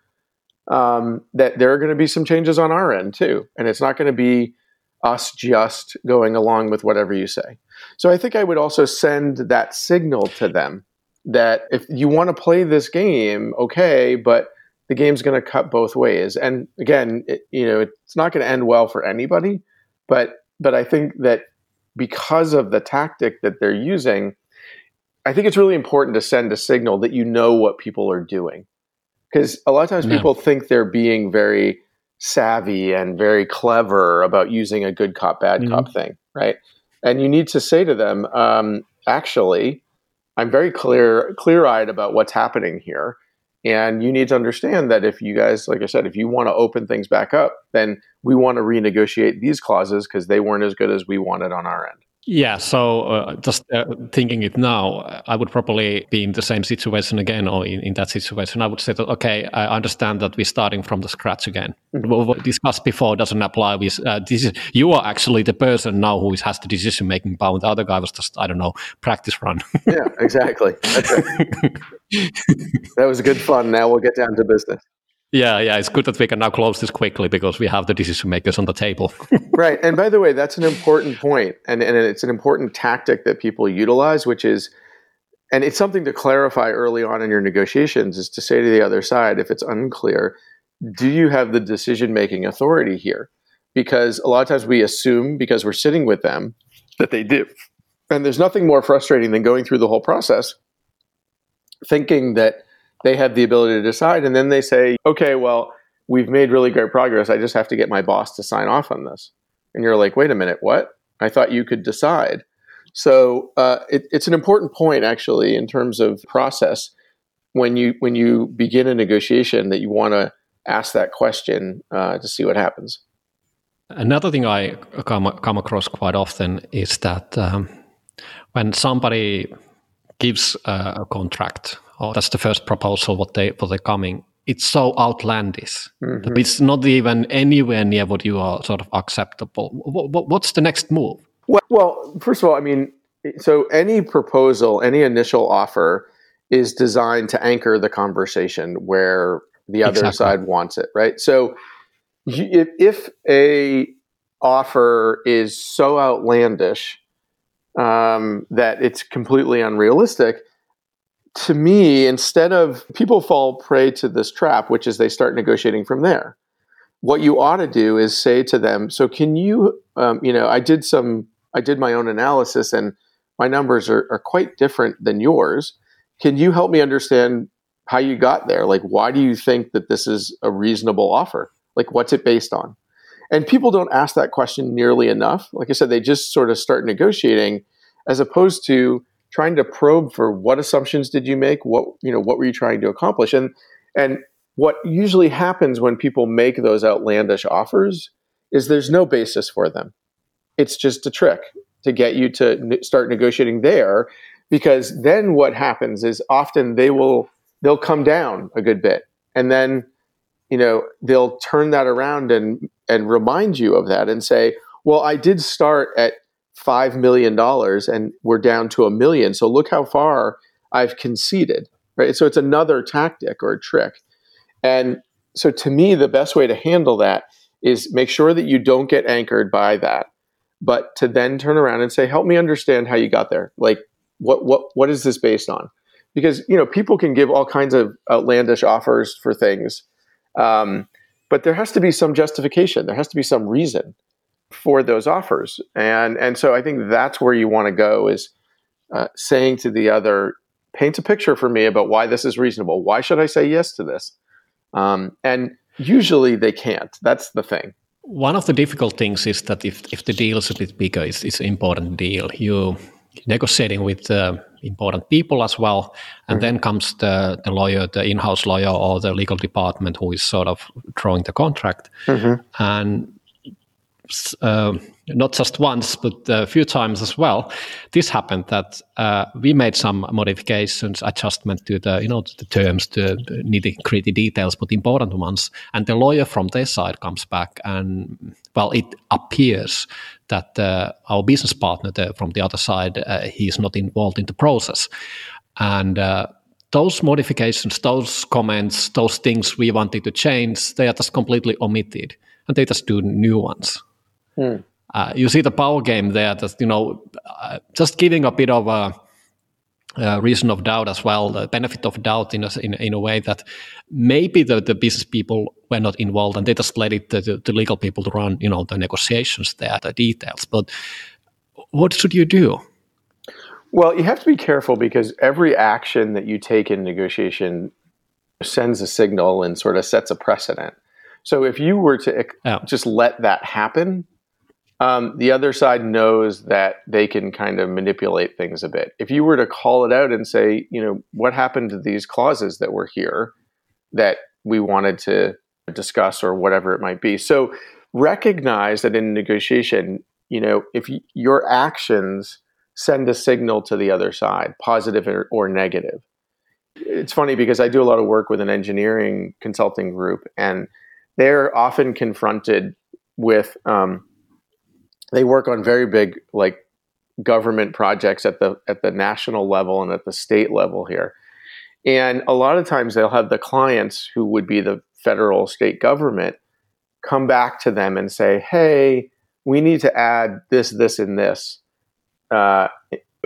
[SPEAKER 2] um, that there are going to be some changes on our end too. And it's not going to be us just going along with whatever you say. So I think I would also send that signal to them that if you want to play this game, okay, but the game's going to cut both ways. And again, it, you know, it's not going to end well for anybody. But but I think that because of the tactic that they're using, I think it's really important to send a signal that you know what people are doing. Because a lot of times yeah. people think they're being very savvy and very clever about using a good cop, bad mm-hmm. cop thing, right? And you need to say to them, um, actually, I'm very clear, clear eyed about what's happening here. And you need to understand that if you guys, like I said, if you want to open things back up, then we want to renegotiate these clauses because they weren't as good as we wanted on our end.
[SPEAKER 1] Yeah, so uh, just uh, thinking it now, I would probably be in the same situation again, or in, in that situation. I would say that, okay, I understand that we're starting from the scratch again. Mm-hmm. What we discussed before doesn't apply. With, uh, this is, you are actually the person now who has the decision making power. The other guy was just, I don't know, practice run.
[SPEAKER 2] yeah, exactly. that was good fun. Now we'll get down to business.
[SPEAKER 1] Yeah, yeah, it's good that we can now close this quickly because we have the decision makers on the table.
[SPEAKER 2] right. And by the way, that's an important point, and, and it's an important tactic that people utilize, which is, and it's something to clarify early on in your negotiations, is to say to the other side, if it's unclear, do you have the decision making authority here? Because a lot of times we assume, because we're sitting with them, that they do. And there's nothing more frustrating than going through the whole process thinking that they have the ability to decide. And then they say, okay, well, we've made really great progress. I just have to get my boss to sign off on this. And you're like, wait a minute, what? I thought you could decide. So uh, it, it's an important point, actually, in terms of process. When you when you begin a negotiation, that you want to ask that question uh, to see what happens.
[SPEAKER 1] Another thing I come come across quite often is that um, when somebody gives a, a contract or that's the first proposal what they what they're coming it's so outlandish mm-hmm. it's not even anywhere near what you are sort of acceptable what, what's the next move
[SPEAKER 2] well, well first of all i mean so any proposal any initial offer is designed to anchor the conversation where the other exactly. side wants it right so if, if a offer is so outlandish um, that it's completely unrealistic to me, instead of people fall prey to this trap, which is they start negotiating from there. What you ought to do is say to them, "So can you, um, you know, I did some, I did my own analysis, and my numbers are, are quite different than yours. Can you help me understand how you got there? Like, why do you think that this is a reasonable offer? Like, what's it based on?" And people don't ask that question nearly enough. Like I said, they just sort of start negotiating, as opposed to trying to probe for what assumptions did you make? What you know what were you trying to accomplish? And and what usually happens when people make those outlandish offers is there's no basis for them. It's just a trick to get you to start negotiating there because then what happens is often they will they'll come down a good bit and then you know they'll turn that around and and remind you of that and say well i did start at $5 million and we're down to a million. So look how far I've conceded, right? So it's another tactic or trick. And so to me, the best way to handle that is make sure that you don't get anchored by that, but to then turn around and say, help me understand how you got there. Like, what, what, what is this based on? Because, you know, people can give all kinds of outlandish offers for things. Um, but there has to be some justification. There has to be some reason for those offers. And and so I think that's where you want to go is uh, saying to the other, paint a picture for me about why this is reasonable. Why should I say yes to this? Um, and usually they can't. That's the thing.
[SPEAKER 1] One of the difficult things is that if, if the deal is a bit bigger, it's, it's an important deal. You negotiating with uh, important people as well, and mm-hmm. then comes the, the lawyer, the in-house lawyer, or the legal department who is sort of drawing the contract, mm-hmm. and uh, not just once, but a few times as well. This happened that uh, we made some modifications, adjustment to the you know the terms, the, the nitty gritty details, but important ones. And the lawyer from their side comes back, and well, it appears that uh, our business partner the, from the other side uh, he is not involved in the process, and. Uh, those modifications, those comments, those things we wanted to change, they are just completely omitted and they just do new ones. Mm. Uh, you see the power game there. That you know, uh, just giving a bit of a uh, reason of doubt as well, the benefit of doubt in a, in, in a way that maybe the, the business people were not involved and they just let it the, the legal people to run, you know, the negotiations there, the details. But what should you do?
[SPEAKER 2] Well, you have to be careful because every action that you take in negotiation sends a signal and sort of sets a precedent. So if you were to just let that happen, um, the other side knows that they can kind of manipulate things a bit. If you were to call it out and say, you know, what happened to these clauses that were here that we wanted to discuss or whatever it might be. So recognize that in negotiation, you know, if your actions send a signal to the other side, positive or, or negative. It's funny because I do a lot of work with an engineering consulting group, and they're often confronted with um, they work on very big like government projects at the at the national level and at the state level here. And a lot of times they'll have the clients who would be the federal state government come back to them and say, "Hey, we need to add this, this, and this uh,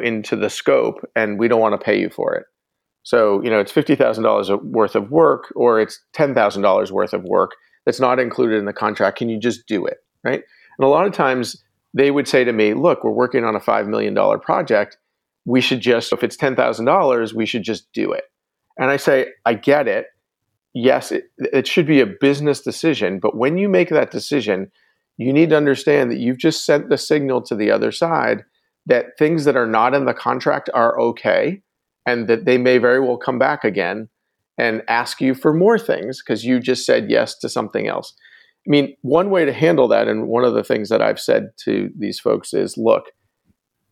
[SPEAKER 2] into the scope, and we don't want to pay you for it." So you know it's fifty thousand dollars worth of work, or it's ten thousand dollars worth of work that's not included in the contract. Can you just do it, right? And a lot of times they would say to me, look, we're working on a $5 million project. We should just, if it's $10,000, we should just do it. And I say, I get it. Yes, it, it should be a business decision. But when you make that decision, you need to understand that you've just sent the signal to the other side that things that are not in the contract are okay and that they may very well come back again and ask you for more things because you just said yes to something else. I mean, one way to handle that, and one of the things that I've said to these folks is look,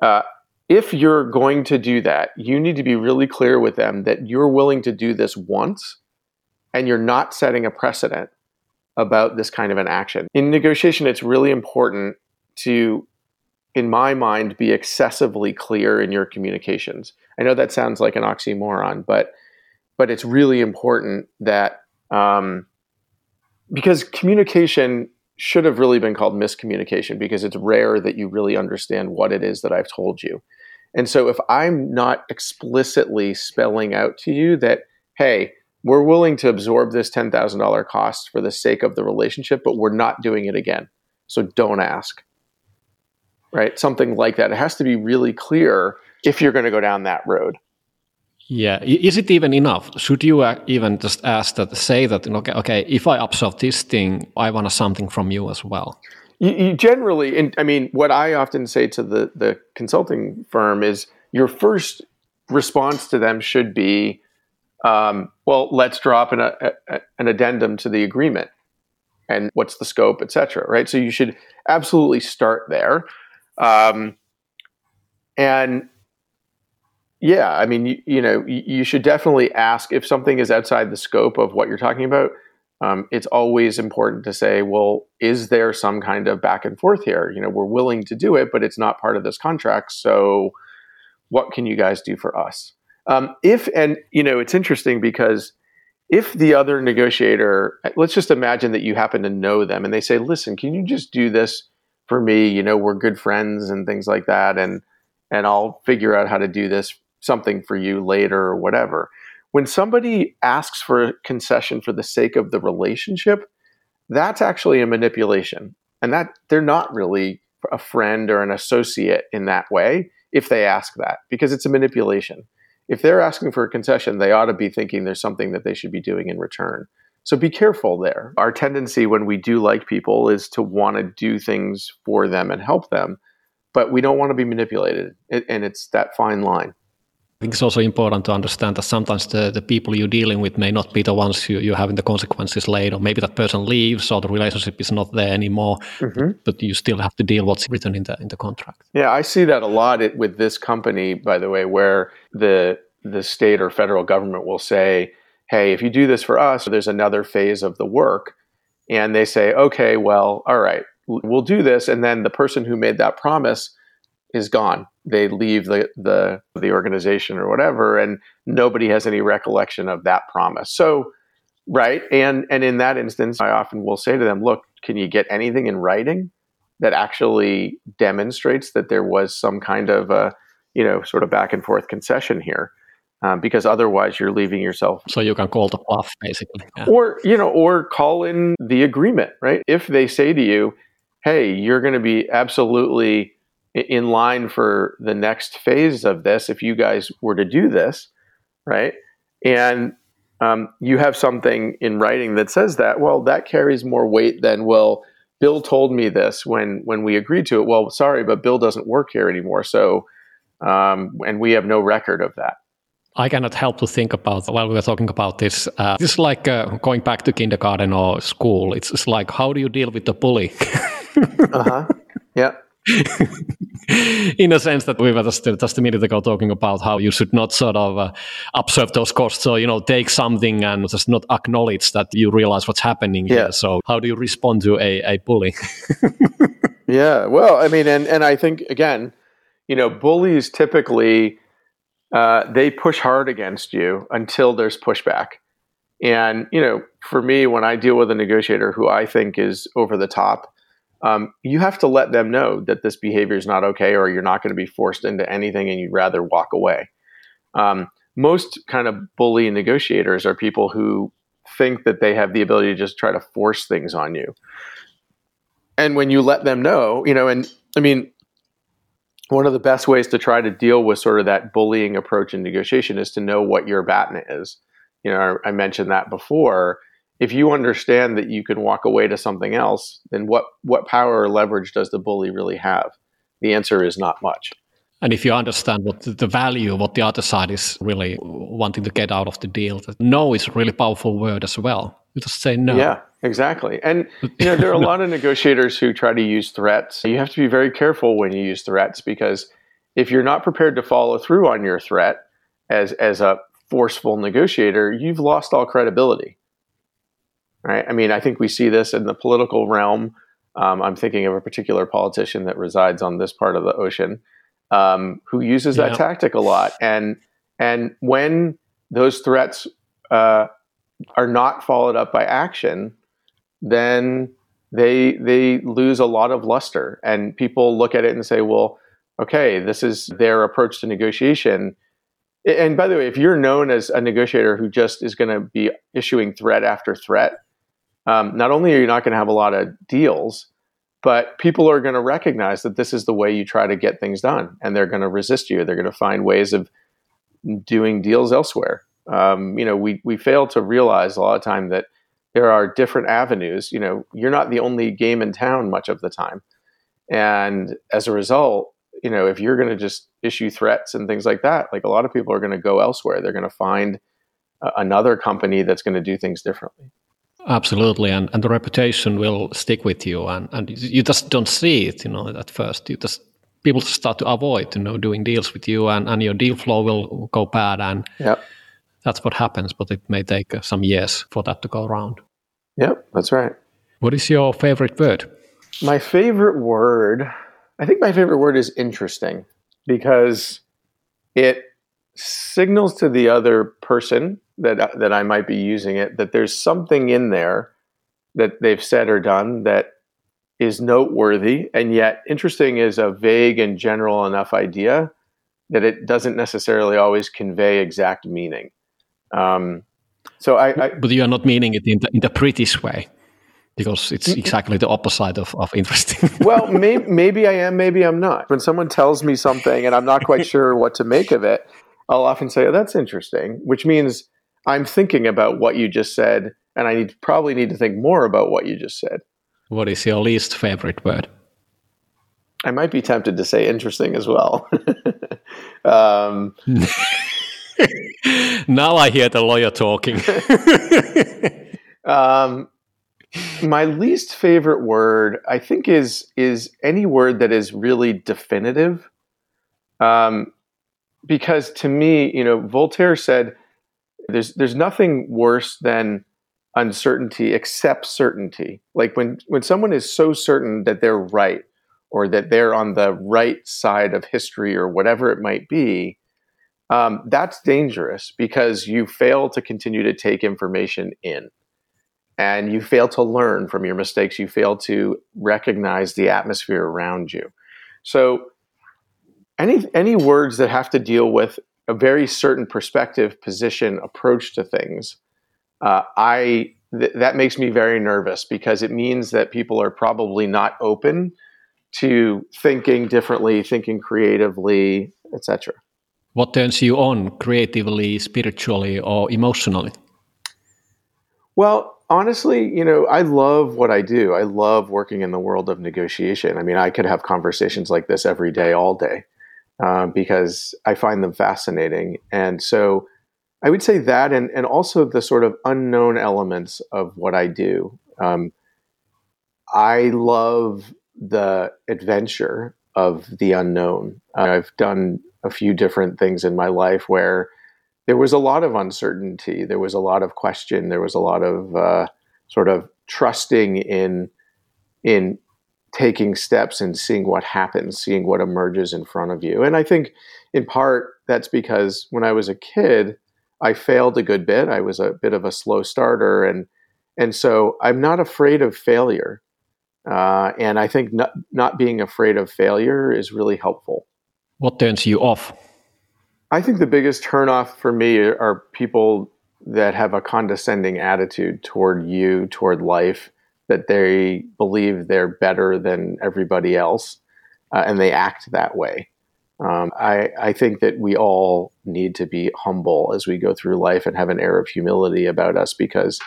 [SPEAKER 2] uh, if you're going to do that, you need to be really clear with them that you're willing to do this once and you're not setting a precedent about this kind of an action. In negotiation, it's really important to, in my mind, be excessively clear in your communications. I know that sounds like an oxymoron, but but it's really important that um, because communication should have really been called miscommunication because it's rare that you really understand what it is that I've told you. And so if I'm not explicitly spelling out to you that, hey, we're willing to absorb this $10,000 cost for the sake of the relationship, but we're not doing it again. So don't ask. Right? Something like that. It has to be really clear if you're going to go down that road.
[SPEAKER 1] Yeah, is it even enough? Should you even just ask that, say that, okay, okay, if I absorb this thing, I want something from you as well?
[SPEAKER 2] You, you generally, and I mean, what I often say to the the consulting firm is your first response to them should be, um, well, let's drop an, a, an addendum to the agreement, and what's the scope, etc. Right. So you should absolutely start there, um, and yeah, I mean, you, you know, you, should definitely ask if something is outside the scope of what you're talking about. Um, it's always important to say, well, is there some kind of back and forth here? You know, we're willing to do it, but it's not part of this contract. So, what can you guys do for us? Um, if and you know, it's interesting because if the other negotiator, let's just imagine that you happen to know them, and they say, "Listen, can you just do this for me? You know, we're good friends and things like that, and and I'll figure out how to do this something for you later or whatever. When somebody asks for a concession for the sake of the relationship, that's actually a manipulation. And that they're not really a friend or an associate in that way if they ask that because it's a manipulation. If they're asking for a concession, they ought to be thinking there's something that they should be doing in return. So be careful there. Our tendency when we do like people is to want to do things for them and help them, but we don't want to be manipulated. And it's that fine line.
[SPEAKER 1] I think it's also important to understand that sometimes the, the people you're dealing with may not be the ones you, you're having the consequences later. Maybe that person leaves or the relationship is not there anymore, mm-hmm. but you still have to deal what's written in the in the contract.
[SPEAKER 2] Yeah, I see that a lot with this company, by the way, where the the state or federal government will say, "Hey, if you do this for us, there's another phase of the work," and they say, "Okay, well, all right, we'll do this," and then the person who made that promise is gone. They leave the, the the organization or whatever, and nobody has any recollection of that promise. So, right, and and in that instance, I often will say to them, "Look, can you get anything in writing that actually demonstrates that there was some kind of a you know, sort of back and forth concession here. Um, because otherwise you're leaving yourself.
[SPEAKER 1] So you can call the bluff, basically,
[SPEAKER 2] yeah. or you know, or call in the agreement, right? If they say to you, "Hey, you're going to be absolutely in line for the next phase of this if you guys were to do this, right?" And um, you have something in writing that says that. Well, that carries more weight than well. Bill told me this when when we agreed to it. Well, sorry, but Bill doesn't work here anymore. So, um, and we have no record of that.
[SPEAKER 1] I cannot help to think about while we were talking about this. Uh, this is like uh, going back to kindergarten or school. It's, it's like how do you deal with the bully?
[SPEAKER 2] uh huh. Yeah.
[SPEAKER 1] in a sense that we were just, just a minute ago talking about how you should not sort of uh, observe those costs or you know take something and just not acknowledge that you realize what's happening yeah. here so how do you respond to a, a bully
[SPEAKER 2] yeah well i mean and, and i think again you know bullies typically uh, they push hard against you until there's pushback. And you know, for me, when I deal with a negotiator who I think is over the top, um, you have to let them know that this behavior is not okay, or you're not going to be forced into anything, and you'd rather walk away. Um, most kind of bully negotiators are people who think that they have the ability to just try to force things on you. And when you let them know, you know, and I mean, one of the best ways to try to deal with sort of that bullying approach in negotiation is to know what your BATNA is. You know, I mentioned that before. If you understand that you can walk away to something else, then what what power or leverage does the bully really have? The answer is not much.
[SPEAKER 1] And if you understand what the value, what the other side is really wanting to get out of the deal, that no is a really powerful word as well. You just say no.
[SPEAKER 2] Yeah, exactly. And you know, there are a lot of negotiators who try to use threats. You have to be very careful when you use threats because if you're not prepared to follow through on your threat as as a forceful negotiator, you've lost all credibility. Right? I mean, I think we see this in the political realm. Um, I'm thinking of a particular politician that resides on this part of the ocean um, who uses that tactic a lot. And and when those threats uh, are not followed up by action, then they they lose a lot of luster, and people look at it and say, "Well, okay, this is their approach to negotiation." And by the way, if you're known as a negotiator who just is going to be issuing threat after threat, um, not only are you not going to have a lot of deals, but people are going to recognize that this is the way you try to get things done, and they're going to resist you. They're going to find ways of doing deals elsewhere. Um, you know, we we fail to realize a lot of time that there are different avenues. You know, you're not the only game in town much of the time, and as a result, you know, if you're going to just issue threats and things like that, like a lot of people are going to go elsewhere. They're going to find uh, another company that's going to do things differently.
[SPEAKER 1] Absolutely, and, and the reputation will stick with you, and, and you just don't see it, you know, at first. You just people start to avoid, you know, doing deals with you, and, and your deal flow will go bad, and
[SPEAKER 2] yep.
[SPEAKER 1] that's what happens. But it may take uh, some years for that to go around.
[SPEAKER 2] Yep, that's right.
[SPEAKER 1] What is your favorite word?
[SPEAKER 2] My favorite word, I think my favorite word is interesting because it signals to the other person that that I might be using it that there's something in there that they've said or done that is noteworthy and yet interesting is a vague and general enough idea that it doesn't necessarily always convey exact meaning. Um, so I, I,
[SPEAKER 1] but you are not meaning it in the, in the British way because it's exactly the opposite of, of interesting.
[SPEAKER 2] well, may, maybe I am, maybe I'm not. When someone tells me something and I'm not quite sure what to make of it, I'll often say, "Oh, that's interesting," which means I'm thinking about what you just said, and I need probably need to think more about what you just said.
[SPEAKER 1] What is your least favorite word?
[SPEAKER 2] I might be tempted to say interesting as well. um,
[SPEAKER 1] now I hear the lawyer talking.
[SPEAKER 2] um, my least favorite word, I think, is is any word that is really definitive. Um, because to me, you know, Voltaire said there's there's nothing worse than uncertainty except certainty. Like when when someone is so certain that they're right or that they're on the right side of history or whatever it might be, um, that's dangerous because you fail to continue to take information in. And you fail to learn from your mistakes. You fail to recognize the atmosphere around you. So any any words that have to deal with a very certain perspective, position, approach to things, uh, I th- that makes me very nervous because it means that people are probably not open to thinking differently, thinking creatively, etc.
[SPEAKER 1] What turns you on creatively, spiritually, or emotionally?
[SPEAKER 2] Well, honestly, you know, I love what I do. I love working in the world of negotiation. I mean, I could have conversations like this every day, all day, uh, because I find them fascinating. And so I would say that, and, and also the sort of unknown elements of what I do. Um, I love the adventure of the unknown. Uh, I've done a few different things in my life where there was a lot of uncertainty, there was a lot of question, there was a lot of uh, sort of trusting in in taking steps and seeing what happens, seeing what emerges in front of you. And I think in part that's because when I was a kid, I failed a good bit. I was a bit of a slow starter, and and so I'm not afraid of failure. Uh, and I think not, not being afraid of failure is really helpful.
[SPEAKER 1] What turns you off?
[SPEAKER 2] I think the biggest turnoff for me are people that have a condescending attitude toward you, toward life, that they believe they're better than everybody else, uh, and they act that way. Um, I, I think that we all need to be humble as we go through life and have an air of humility about us because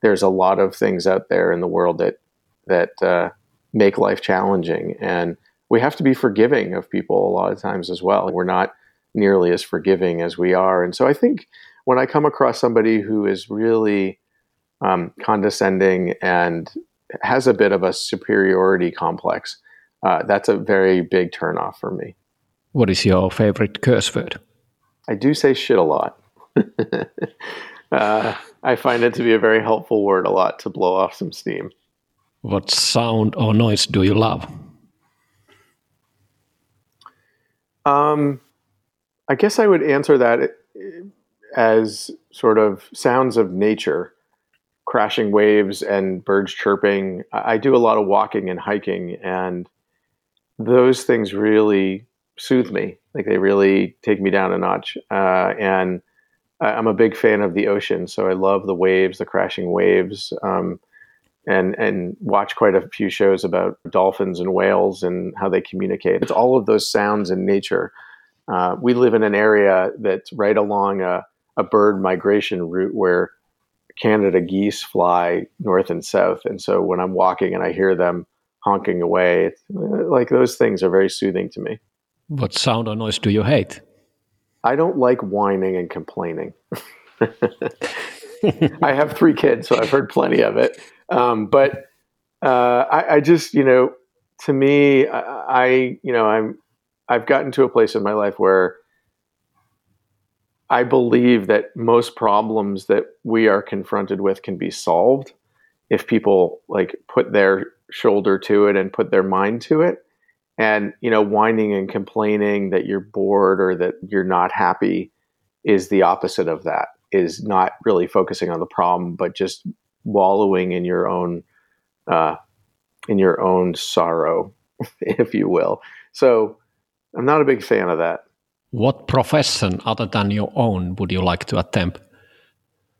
[SPEAKER 2] there's a lot of things out there in the world that that uh, make life challenging, and we have to be forgiving of people a lot of times as well. We're not nearly as forgiving as we are, and so I think when I come across somebody who is really um, condescending and has a bit of a superiority complex, uh, that's a very big turnoff for me.
[SPEAKER 1] What is your favorite curse word?
[SPEAKER 2] I do say shit a lot. uh, I find it to be a very helpful word a lot to blow off some steam.
[SPEAKER 1] What sound or noise do you love?
[SPEAKER 2] Um, I guess I would answer that as sort of sounds of nature, crashing waves and birds chirping. I do a lot of walking and hiking, and those things really soothe me. Like they really take me down a notch. Uh, and I'm a big fan of the ocean, so I love the waves, the crashing waves, um, and and watch quite a few shows about dolphins and whales and how they communicate. It's all of those sounds in nature. Uh, we live in an area that's right along a, a bird migration route where Canada geese fly north and south, and so when I'm walking and I hear them honking away, like those things are very soothing to me.
[SPEAKER 1] What sound or noise do you hate?
[SPEAKER 2] I don't like whining and complaining. I have three kids, so I've heard plenty of it. Um, but uh, I, I, just, you know, to me, I, I, you know, I'm, I've gotten to a place in my life where I believe that most problems that we are confronted with can be solved if people like put their shoulder to it and put their mind to it. And you know whining and complaining that you're bored or that you're not happy is the opposite of that is not really focusing on the problem but just wallowing in your own uh, in your own sorrow if you will. So i'm not a big fan of that
[SPEAKER 1] what profession other than your own would you like to attempt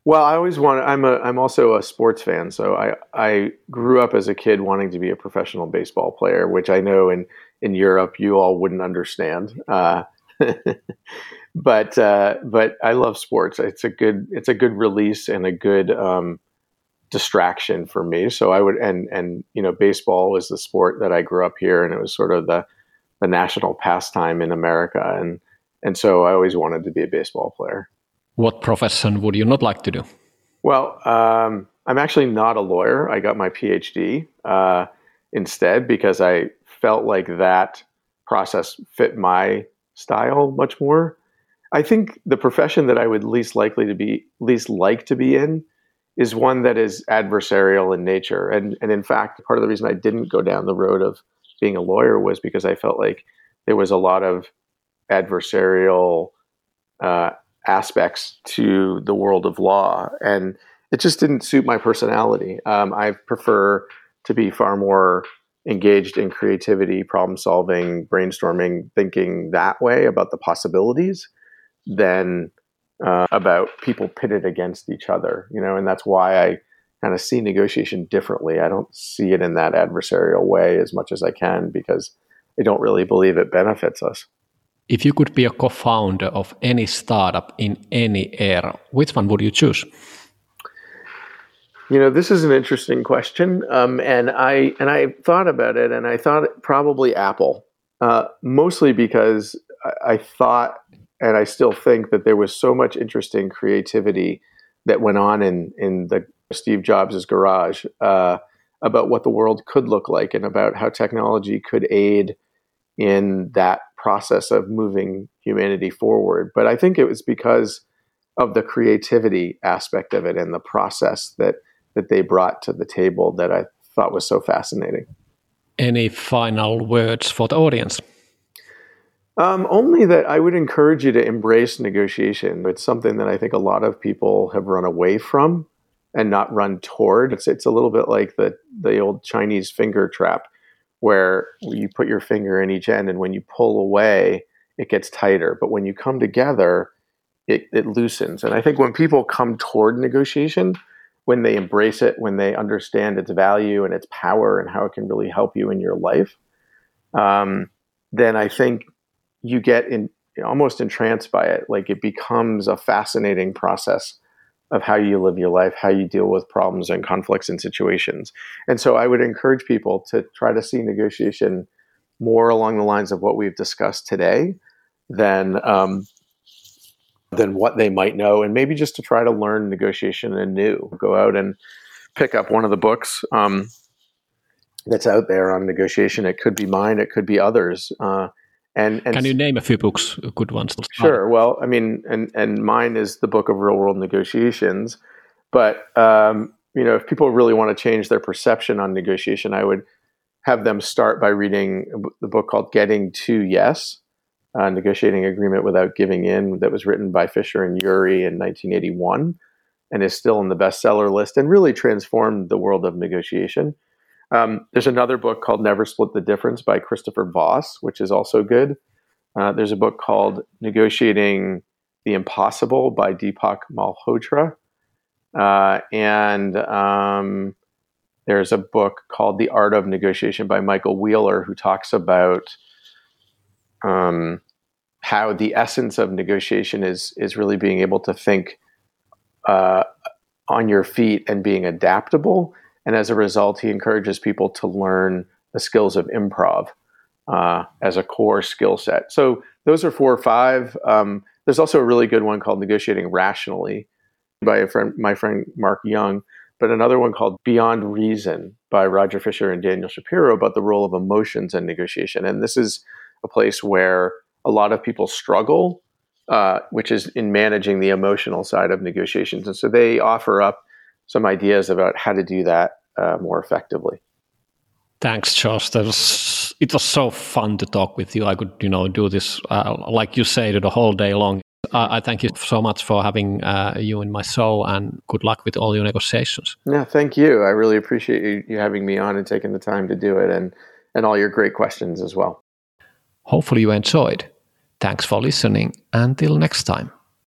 [SPEAKER 2] well, I always want. I'm a. I'm also a sports fan. So I I grew up as a kid wanting to be a professional baseball player, which I know in in Europe you all wouldn't understand. Uh, but uh, but I love sports. It's a good it's a good release and a good um, distraction for me. So I would and and you know baseball was the sport that I grew up here, and it was sort of the the national pastime in America, and and so I always wanted to be a baseball player.
[SPEAKER 1] What profession would you not like to do?
[SPEAKER 2] Well, um, I'm actually not a lawyer. I got my PhD uh, instead because I felt like that process fit my style much more. I think the profession that I would least likely to be least like to be in is one that is adversarial in nature. And and in fact, part of the reason I didn't go down the road of being a lawyer was because I felt like there was a lot of adversarial uh, aspects to the world of law, and it just didn't suit my personality. Um, I prefer to be far more engaged in creativity, problem solving, brainstorming, thinking that way about the possibilities than uh, about people pitted against each other. You know, and that's why I kind of see negotiation differently. I don't see it in that adversarial way as much as I can because I don't really believe it benefits us.
[SPEAKER 1] If you could be a co-founder of any startup in any era, which one would you choose?
[SPEAKER 2] You know, this is an interesting question, um, and I and I thought about it, and I thought probably Apple, uh, mostly because I, I, thought, and I still think that there was so much interesting creativity that went on in in the Steve Jobs' garage uh, about what the world could look like, and about how technology could aid in that process of moving humanity forward. But I think it was because of the creativity aspect of it and the process that that they brought to the table that I thought was so fascinating.
[SPEAKER 1] Any final words for the audience?
[SPEAKER 2] Um, only that I would encourage you to embrace negotiation. It's something that I think a lot of people have run away from and not run toward. It's it's a little bit like the the old Chinese finger trap, where you put your finger in each end, and when you pull away, it gets tighter. But when you come together, it, it loosens. And I think when people come toward negotiation, when they embrace it, when they understand its value and its power and how it can really help you in your life, um, then I think you get in almost entranced by it. Like it becomes a fascinating process of how you live your life, how you deal with problems and conflicts and situations. And so I would encourage people to try to see negotiation more along the lines of what we've discussed today than um, than what they might know, and maybe just to try to learn negotiation anew. Go out and pick up one of the books um, that's out there on negotiation. It could be mine, it could be others. Uh, and, and,
[SPEAKER 1] can you name a few books, good ones?
[SPEAKER 2] Sure. Well, I mean, and and mine is the book of real world negotiations. But um, you know, if people really want to change their perception on negotiation, I would have them start by reading the book called "Getting to Yes." uh, negotiating agreement without giving in that was written by Fisher and Ury in 1981 and is still in the bestseller list and really transformed the world of negotiation. Um, there's another book called Never Split the Difference by Christopher Voss, which is also good. Uh, there's a book called Negotiating the Impossible by Deepak Malhotra. Uh, and um, there's a book called The Art of Negotiation by Michael Wheeler, who talks about um, how the essence of negotiation is is really being able to think uh, on your feet and being adaptable. And as a result, he encourages people to learn the skills of improv uh, as a core skill set. So those are four or five. Um, there's also a really good one called Negotiating Rationally by a friend, my friend Mark Young, but another one called Beyond Reason by Roger Fisher and Daniel Shapiro about the role of emotions in negotiation. And this is a place where a lot of people struggle, uh, which is in managing the emotional side of negotiations. And so they offer up some ideas about how to do that uh, more effectively.
[SPEAKER 1] Thanks, Josh. That was, it was so fun to talk with you. I could, you know, do this, uh, like you say, the whole day long. I thank you so much for having uh, you in my show and good luck with all your negotiations.
[SPEAKER 2] Yeah, thank you. I really appreciate you, you having me on and taking the time to do it and, and all your great questions as well.
[SPEAKER 1] Hopefully, you enjoyed. Thanks for listening. Until next time.